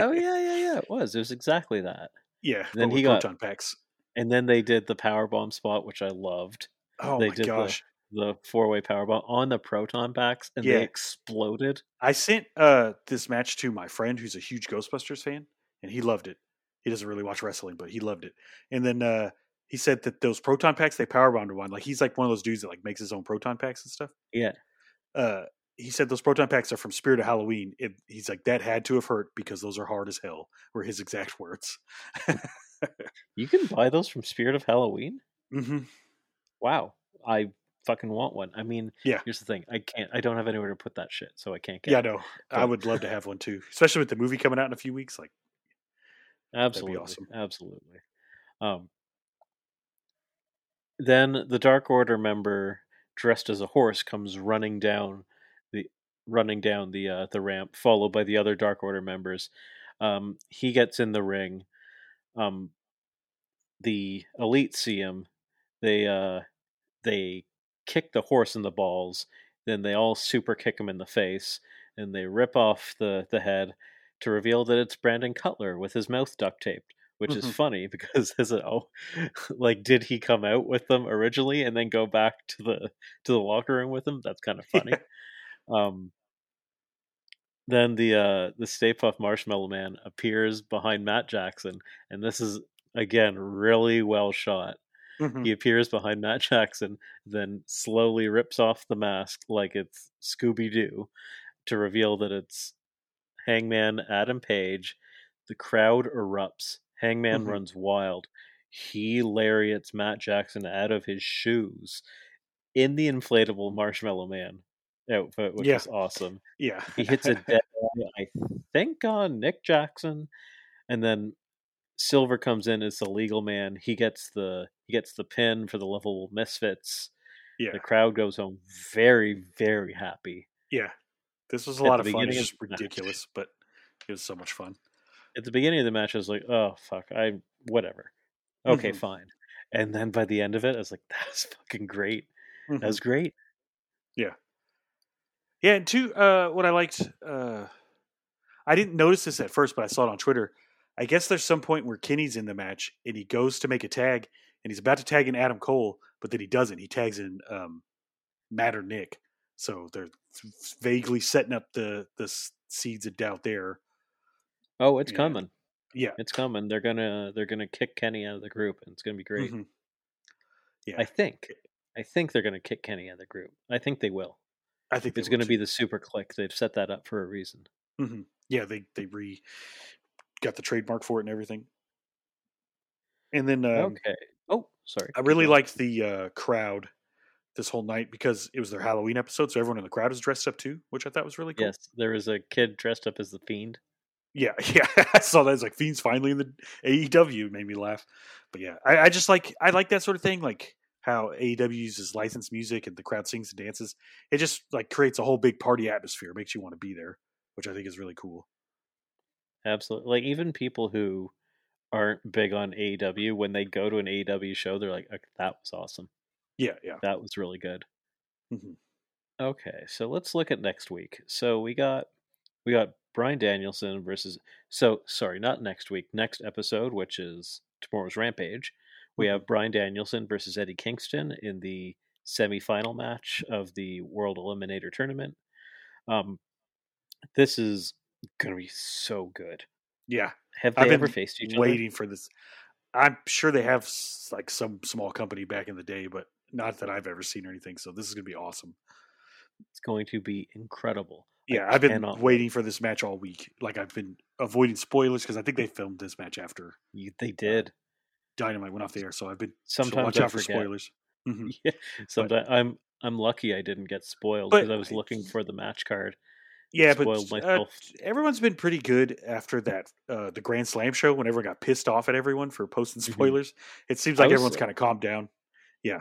oh yeah, yeah, yeah. It was. It was exactly that. Yeah. And then he got proton packs. And then they did the power bomb spot, which I loved. Oh they my did gosh! the four way power bomb on the proton packs and Yeah. they exploded. I sent uh this match to my friend who's a huge Ghostbusters fan, and he loved it. He doesn't really watch wrestling, but he loved it. And then uh he said that those proton packs they power bombed one. Like he's like one of those dudes that like makes his own proton packs and stuff. Yeah. Uh he said those proton packs are from Spirit of Halloween. It, he's like that had to have hurt because those are hard as hell. Were his exact words. You can buy those from Spirit of Halloween? hmm Wow. I fucking want one. I mean, Yeah. here's the thing. I can't I don't have anywhere to put that shit, so I can't get Yeah, no, I would love to have one too, especially with the movie coming out in a few weeks. Like, Absolutely. awesome. Absolutely. Um then the Dark Order member dressed as a horse comes running down the running down the uh, the ramp, followed by the other Dark Order members. Um, he gets in the ring. Um, the elite see him. They uh, they kick the horse in the balls. Then they all super kick him in the face, and they rip off the the head to reveal that it's Brandon Cutler with his mouth duct taped, which Mhm. is funny because is it oh like did he come out with them originally and then go back to the to the locker room with them? That's kind of funny. Um then the uh the Stay Puft Marshmallow Man appears behind Matt Jackson, and this is again really well shot. Mhm. He appears behind Matt Jackson, then slowly rips off the mask like it's Scooby Doo to reveal that it's Hangman Adam Page. The crowd erupts. Hangman Mhm. runs wild. He lariats Matt Jackson out of his shoes in the inflatable Marshmallow Man outfit, which Yeah. is awesome. yeah, He hits a dead I think, on Nick Jackson, and then Silver comes in as the legal man. He gets the he gets the pin for the level misfits. yeah, The crowd goes home very very happy. yeah. This was a lot of fun. It's beginning of just match. ridiculous, but it was so much fun. At the beginning of the match, I was like, "Oh fuck, I whatever." Okay, Mhm. fine. And then by the end of it, I was like, "That was fucking great. Mhm. That was great." Yeah, yeah, and two, uh, what I liked, uh, I didn't notice this at first, but I saw it on Twitter. I guess there's some point where Kenny's in the match and he goes to make a tag and he's about to tag in Adam Cole, but then he doesn't. He tags in um, Matt or Nick. So they're vaguely setting up the the seeds of doubt there. Oh, it's Yeah. coming. Yeah. It's coming. They're gonna they're gonna kick Kenny out of the group, and it's gonna be great. Mhm. Yeah. I think. I think they're gonna kick Kenny out of the group. I think they will. I think It's gonna be the Super Kliq. They've set that up for a reason. Mhm. Yeah, they they re got the trademark for it and everything. And then um, okay. Oh, sorry. I really liked the uh, crowd this whole night because it was their Halloween episode, so everyone in the crowd was dressed up too, which I thought was really cool. Yes, there was a kid dressed up as the fiend. Yeah, yeah, I saw that. It's like Fiend's finally in the AEW. Made me laugh. But yeah, I, I just like I like that sort of thing, like how AEW uses licensed music and the crowd sings and dances. It just like creates a whole big party atmosphere, makes you want to be there, which I think is really cool. Absolutely. Like even people who aren't big on AEW, when they go to an AEW show, they're like, "That was awesome. Yeah, yeah. That was really good." Mhm. Okay, so let's look at next week. So we got we got Bryan Danielson versus so sorry, not next week, next episode, which is tomorrow's Rampage. We Mhm. have Bryan Danielson versus Eddie Kingston in the semifinal match of the World Eliminator Tournament. Um, this is gonna be so good. Yeah, Have they I've ever been faced each waiting for this. I'm sure they have like some small company back in the day, but not that I've ever seen or anything. So this is gonna be awesome. It's going to be incredible. Yeah, I've been cannot waiting for this match all week. Like I've been avoiding spoilers because I think they filmed this match after You, they did. Dynamite went off the air. So I've been so Sometimes watch I out for spoilers. Mhm. Yeah, sometimes I'm I'm lucky I didn't get spoiled because I was looking for the match card. Yeah, but uh, everyone's been pretty good after that uh, the Grand Slam show. When everyone got pissed off at everyone for posting Mhm. spoilers, it seems like was, everyone's uh, kind of calmed down.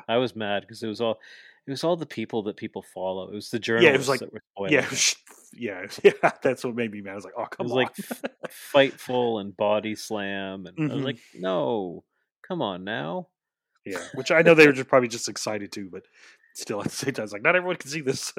I was mad because it was all it was all the people that people follow. It was the Yeah, journalists it was like that were spoiling. Yeah, it. yeah, yeah. That's what made me mad. I was like, oh It come was on. like Fightful and Body Slam, and I was Mhm. like, no, come on now. Yeah, which I know they were just probably just excited too, but still at the same time, it's like not everyone can see this.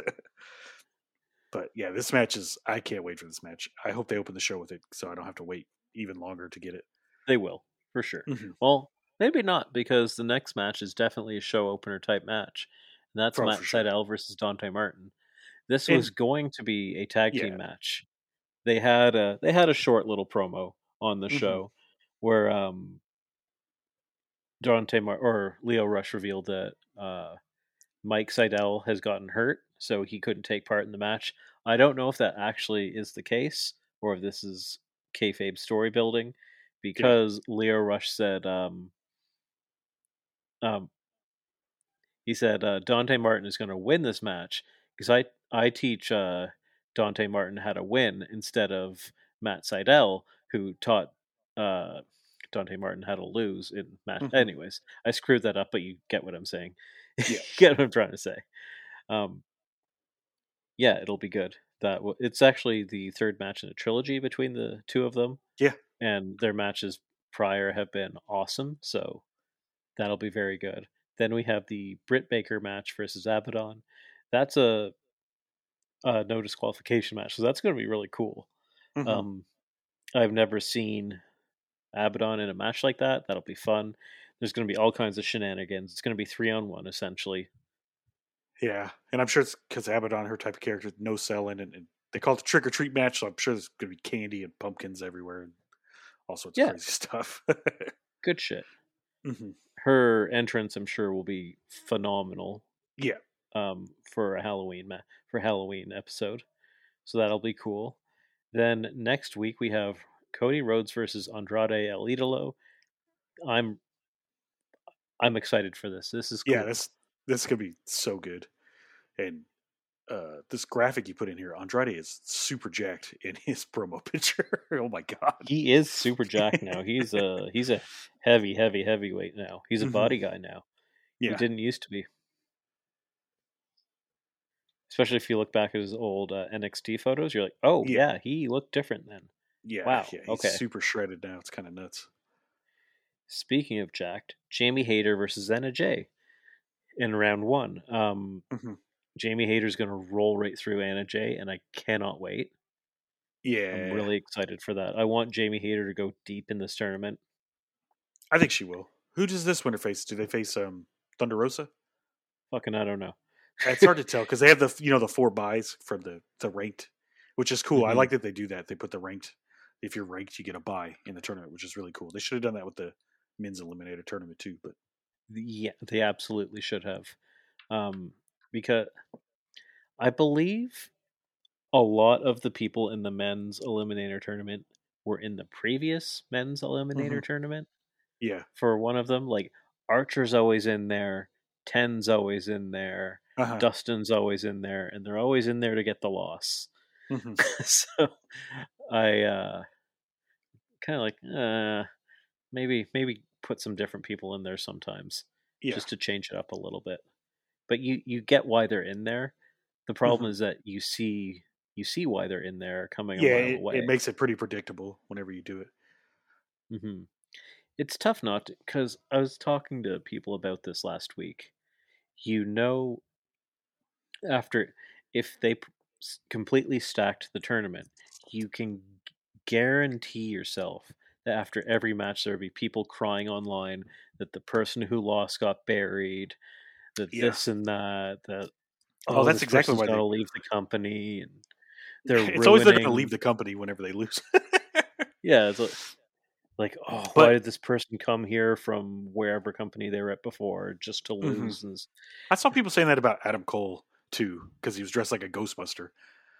but yeah, this match is. I can't wait for this match. I hope they open the show with it, so I don't have to wait even longer to get it. They will for sure. Mhm. Well, maybe not because the next match is definitely a show opener type match. And that's Oh, Matt sure. Sydal versus Dante Martin. This And- was going to be a tag team match. They had a they had a short little promo on the Mhm. show where um Dante Mar- or Lio Rush revealed that uh, Mike Sydal has gotten hurt, so he couldn't take part in the match. I don't know if that actually is the case or if this is kayfabe story building, because Lio Rush said, um, um, he said uh, Dante Martin is going to win this match because I I teach uh, Dante Martin how to win instead of Matt Sydal, who taught uh, Dante Martin how to lose in match. Mhm. Anyways, I screwed that up, but you get what I'm saying. Yeah. get what I'm trying to say. Um, yeah, it'll be good. That w- it's actually the third match in a trilogy between the two of them. Yeah. and their matches prior have been awesome, so that'll be very good. Then we have the Britt Baker match versus Abadon. That's a, a no disqualification match, so that's going to be really cool. Mhm. Um, I've never seen Abadon in a match like that. That'll be fun. There's going to be all kinds of shenanigans. It's going to be three on one essentially. yeah, and I'm sure it's because Abadon, her type of character, no selling, and, and they call it the trick or treat match. So I'm sure there's going to be candy and pumpkins everywhere, and all sorts Yeah. of crazy stuff. Good shit. hmm Her entrance, I'm sure, will be phenomenal. Yeah. Um, for a Halloween ma- for Halloween episode, so that'll be cool. Then next week we have Cody Rhodes versus Andrade El Idolo. I'm I'm excited for this. This is cool. Yeah, this this is gonna be so good, and uh this graphic you put in here, Andrade is super jacked in his promo picture. oh my god, He is super jacked now. He's a he's a heavy, heavy, heavyweight now. He's a Mhm. body guy now. He didn't used to be. Especially if you look back at his old uh, NXT photos, you're like, oh Yeah. yeah. he looked different then. yeah, wow, yeah. He's okay. super shredded now. It's kind of nuts. Speaking of jacked, Jamie Hayter versus Anna Jay in round one. Um, Mhm. Jamie Hayter's going to roll right through Anna Jay, and I cannot wait. Yeah, I'm really excited for that. I want Jamie Hayter to go deep in this tournament. I think she will. Who does this winner face? Do they face um Thunder Rosa? Fucking, I don't know. It's hard to tell because they have the you know the four buys from the the ranked, which is cool. I Mhm. like that they do that. They put the ranked. If you're ranked, you get a buy in the tournament, which is really cool. They should have done that with the men's eliminator tournament too. But Yeah, they absolutely should have. Um, because I believe a lot of the people in the men's eliminator tournament were in the previous men's eliminator tournament. yeah, For one of them, like Archer's always in there, Ten's always in there, uh-huh. Dustin's always in there, and they're always in there to get the loss. Mhm. so I uh, kind of like uh, maybe maybe put some different people in there sometimes yeah, just to change it up a little bit. But you you get why they're in there. The problem Mhm. is that you see you see why they're in there coming yeah. It, away. it makes it pretty predictable whenever you do it. hmm It's tough not because I was talking to people about this last week. You know, after if they p- completely stacked the tournament, you can guarantee yourself that after every match there would be people crying online that the person who lost got buried, that Yeah. this and that, that Oh, that's this exactly why got to they- leave the company and they're it's always they're going to leave the company whenever they lose. yeah, it's like, like oh, But- why did this person come here from wherever company they were at before just to Mhm. lose? And s- I saw people saying that about Adam Cole too, because he was dressed like a Ghostbuster.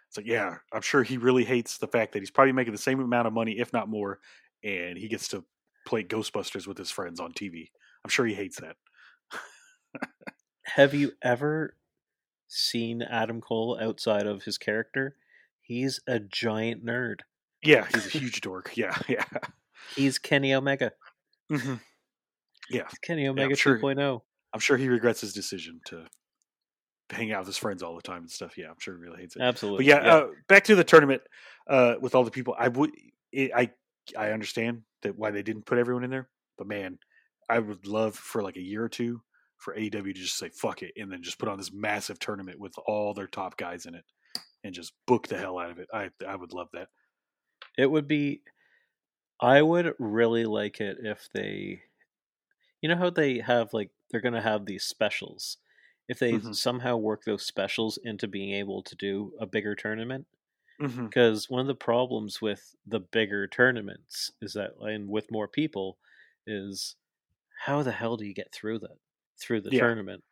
It's like, yeah, I'm sure he really hates the fact that he's probably making the same amount of money, if not more, and he gets to play Ghostbusters with his friends on TV. I'm sure he hates that. Have you ever seen Adam Cole outside of his character? He's a giant nerd. Yeah, he's a huge dork. Yeah, yeah, He's Kenny Omega. Mhm. yeah. He's Kenny Omega sure. 2.0. I'm sure he regrets his decision to hang out with his friends all the time and stuff. Yeah, I'm sure he really hates it. Absolutely. But yeah, Uh, back to the tournament uh, with all the people. I would, it, I, I understand that why they didn't put everyone in there. But man, I would love for like a year or two for AEW to just say fuck it and then just put on this massive tournament with all their top guys in it and just book the hell out of it. I, I would love that. it would be i would really like it if they you know how they have like they're gonna have these specials if they Mhm. somehow work those specials into being able to do a bigger tournament. Because one of the problems with the bigger tournaments is that, and with more people, is how the hell do you get through that through the Yeah. tournament?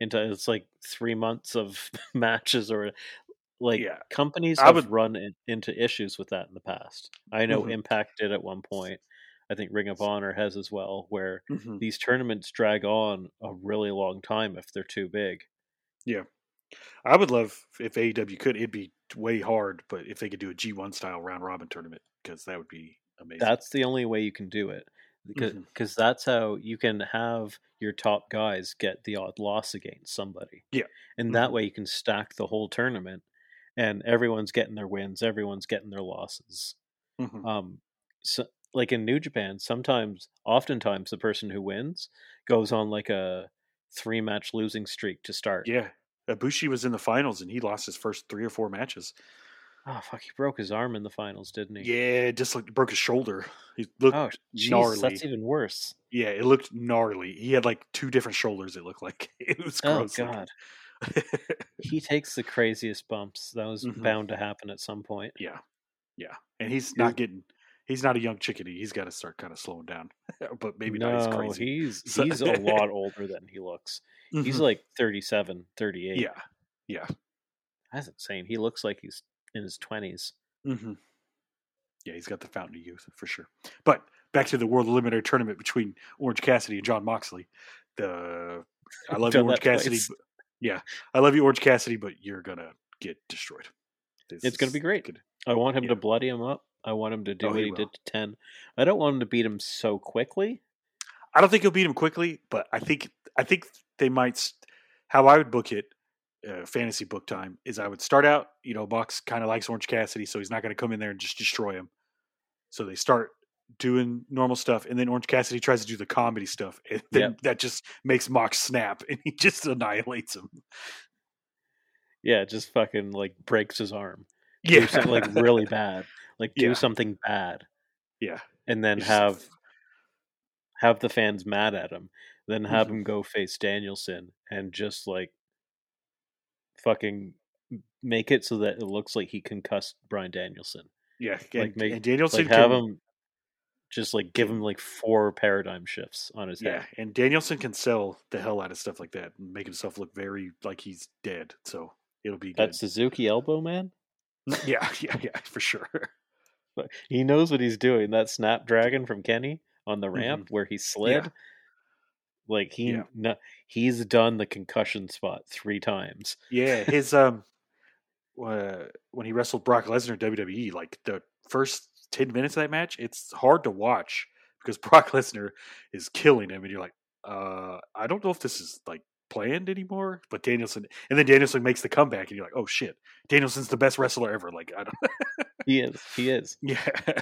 Into it's like three months of matches, or like Yeah. companies I have would- run in, into issues with that in the past. I know Mhm. Impact did at one point. I think Ring of Honor has as well, where Mhm. these tournaments drag on a really long time if they're too big. Yeah, I would love if AEW could. It'd be way hard, but if they could do a G1 style round robin tournament, because that would be amazing. That's the only way you can do it. Because Mhm. 'cause that's how you can have your top guys get the odd loss against somebody. Yeah. And that Mhm. way you can stack the whole tournament and everyone's getting their wins, everyone's getting their losses. Mhm. Um so like in New Japan, sometimes oftentimes the person who wins goes on like a three match losing streak to start. yeah, Ibushi was in the finals and he lost his first three or four matches. Oh fuck, he broke his arm in the finals, didn't he? Yeah, just like broke his shoulder. He looked Oh jeez, gnarly. that's even worse. Yeah, it looked gnarly. He had like two different shoulders. It looked like it was Oh gross. looking. god. he takes the craziest bumps. That was Mhm. bound to happen at some point. yeah, yeah, and he's not getting. He's not a young chickadee. He's got to start kind of slowing down. but maybe no, not as crazy. he's So- he's a lot older than he looks. He's Mhm. like 37, 38. yeah, yeah. That's insane. He looks like he's in his 20s. hmm Yeah, he's got the fountain of youth for sure. But back to the World Eliminator Tournament between Orange Cassidy and Jon Moxley. The I love you, Orange Cassidy. but- yeah, I love you, Orange Cassidy, but you're gonna get destroyed. This It's going to be great. good. I want him Yeah. to bloody him up. I want him to do Oh, what he he did to 10. I don't want him to beat him so quickly. I don't think he'll beat him quickly, but I think I think they might. How I would book it, uh, fantasy book time is I would start out. You know, Bucks kind of likes Orange Cassidy, so he's not going to come in there and just destroy him. So they start doing normal stuff, and then Orange Cassidy tries to do the comedy stuff, and then Yep. that just makes Mox snap, and he just annihilates him. Yeah, just fucking like breaks his arm. Yeah, Do something like really bad. Like do Yeah. something bad yeah. and then It's just- have have the fans mad at him, then have Mhm. him go face Danielson and just like fucking make it so that it looks like he concussed Bryan Danielson. yeah, like and, make- and Danielson Like have can, him just like give him like four paradigm shifts on his yeah, head. and Danielson can sell the hell out of stuff like that and make himself look very like he's dead. So it'll be good. That Suzuki elbow man. yeah, yeah, yeah, for sure. But he knows what he's doing. That Snapdragon from Kenny on the ramp mm-hmm. where he slid. Like he Yeah. no, he's done the concussion spot three times. Yeah, his um, uh, when he wrestled Brock Lesnar WWE, like the first ten minutes of that match, it's hard to watch because Brock Lesnar is killing him, and you're like, uh, I don't know if this is like planned anymore. But Danielson, and then Danielson makes the comeback, and you're like, oh shit, Danielson's the best wrestler ever. Like, I don't, He is. He is. yeah,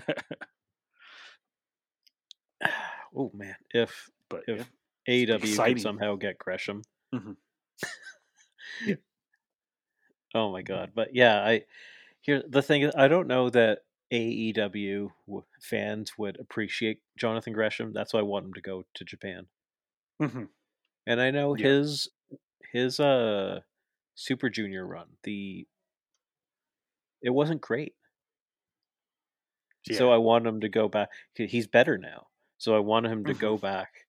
Oh man, if but if yeah. AEW exciting. could somehow get Gresham. Mhm. oh my god! But yeah, I here the thing is, I don't know that AEW fans would appreciate Jonathan Gresham. That's why I want him to go to Japan. Mhm. And I know Yeah. his his uh Super Junior run, the it wasn't great. So I want him to go back. He's better now. So I want him to Mm-hmm. go back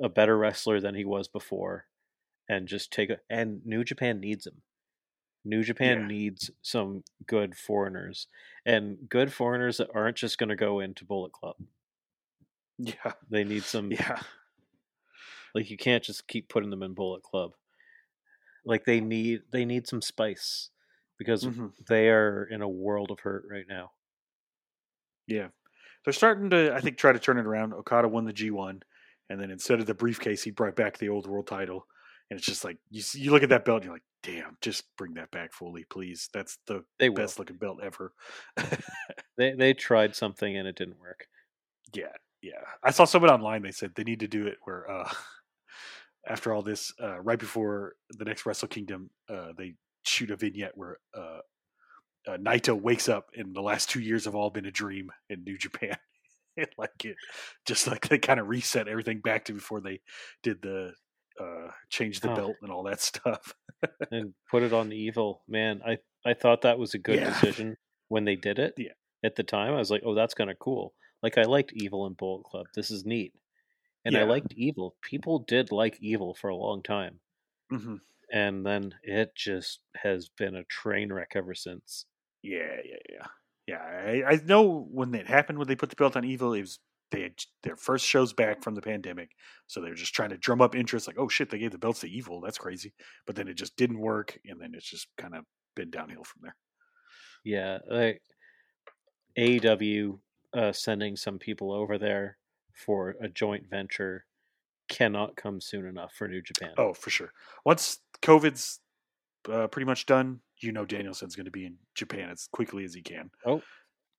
a better wrestler than he was before and just take a and New Japan needs him. New Japan Yeah. needs some good foreigners and good foreigners that aren't just going to go into Bullet Club. yeah, They need some yeah, like you can't just keep putting them in Bullet Club. Like they need they need some spice because Mhm. they are in a world of hurt right now. Yeah. They're starting to, I think, try to turn it around. Okada won the G1, and then instead of the briefcase, he brought back the old world title. And it's just like, you see, you look at that belt, and you're like, damn, just bring that back fully, please. That's the They will. best looking belt ever. They they tried something and it didn't work. yeah, yeah. I saw someone online, they said they need to do it where, uh, after all this, uh, right before the next Wrestle Kingdom, uh, they shoot a vignette where uh, uh, Naito wakes up and the last two years have all been a dream in New Japan. Like it, just like they kind of reset everything back to before they did the uh, change the belt and all that stuff. and put it on evil. Man, I I thought that was a good Yeah. decision when they did it. Yeah. At the time, I was like, "Oh, that's kind of cool." Like I liked Evil in Bullet Club. This is neat. And I liked Evil. People did like Evil for a long time. hmm And then it just has been a train wreck ever since. Yeah, yeah, yeah, yeah. I, I know when it happened when they put the belt on Evil, it was they had their first shows back from the pandemic, so they're just trying to drum up interest. Like, oh shit, they gave the belts to Evil. That's crazy. But then it just didn't work, and then it's just kind of been downhill from there. Yeah, like AEW uh, sending some people over there for a joint venture cannot come soon enough for New Japan. Oh, for sure. Once COVID's uh, pretty much done, you know Danielson's going to be in Japan as quickly as he can. Oh,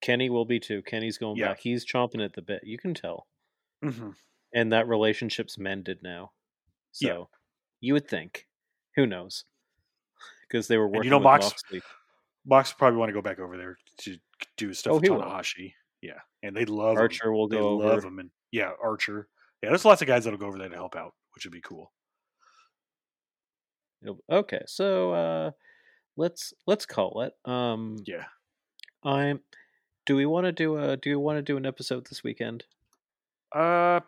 Kenny will be too. Kenny's going Yeah. back. He's chomping at the bit. You can tell. Mm-hmm. And that relationship's mended now. So Yeah. you would think. Who knows? Because they were working. you know Mox- Moxley. Mox probably want to go back over there to do stuff Oh, with. Tanahashi. Yeah, and they love him. Archer will They go love over. him, and yeah, Archer. Yeah, there's lots of guys that'll go over there to help out, which would be cool. Okay, so uh let's let's call it. Um Yeah. I'm do we want to do a do you want to do an episode this weekend? Uh,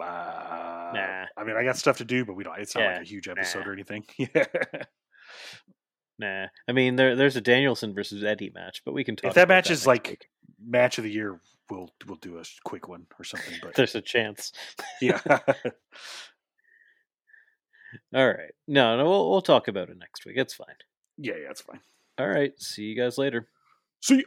uh Nah. I mean, I got stuff to do, but we don't. It's not Yeah, like a huge episode nah. or anything. Yeah. Nah. I mean there there's a Danielson versus Eddie match, but we can talk if that match is like week. match of the year, we'll we'll do a quick one or something. But there's a chance. yeah, All right. No, no, we'll we'll talk about it next week. It's fine. Yeah, yeah, it's fine. All right. See you guys later. See. ya.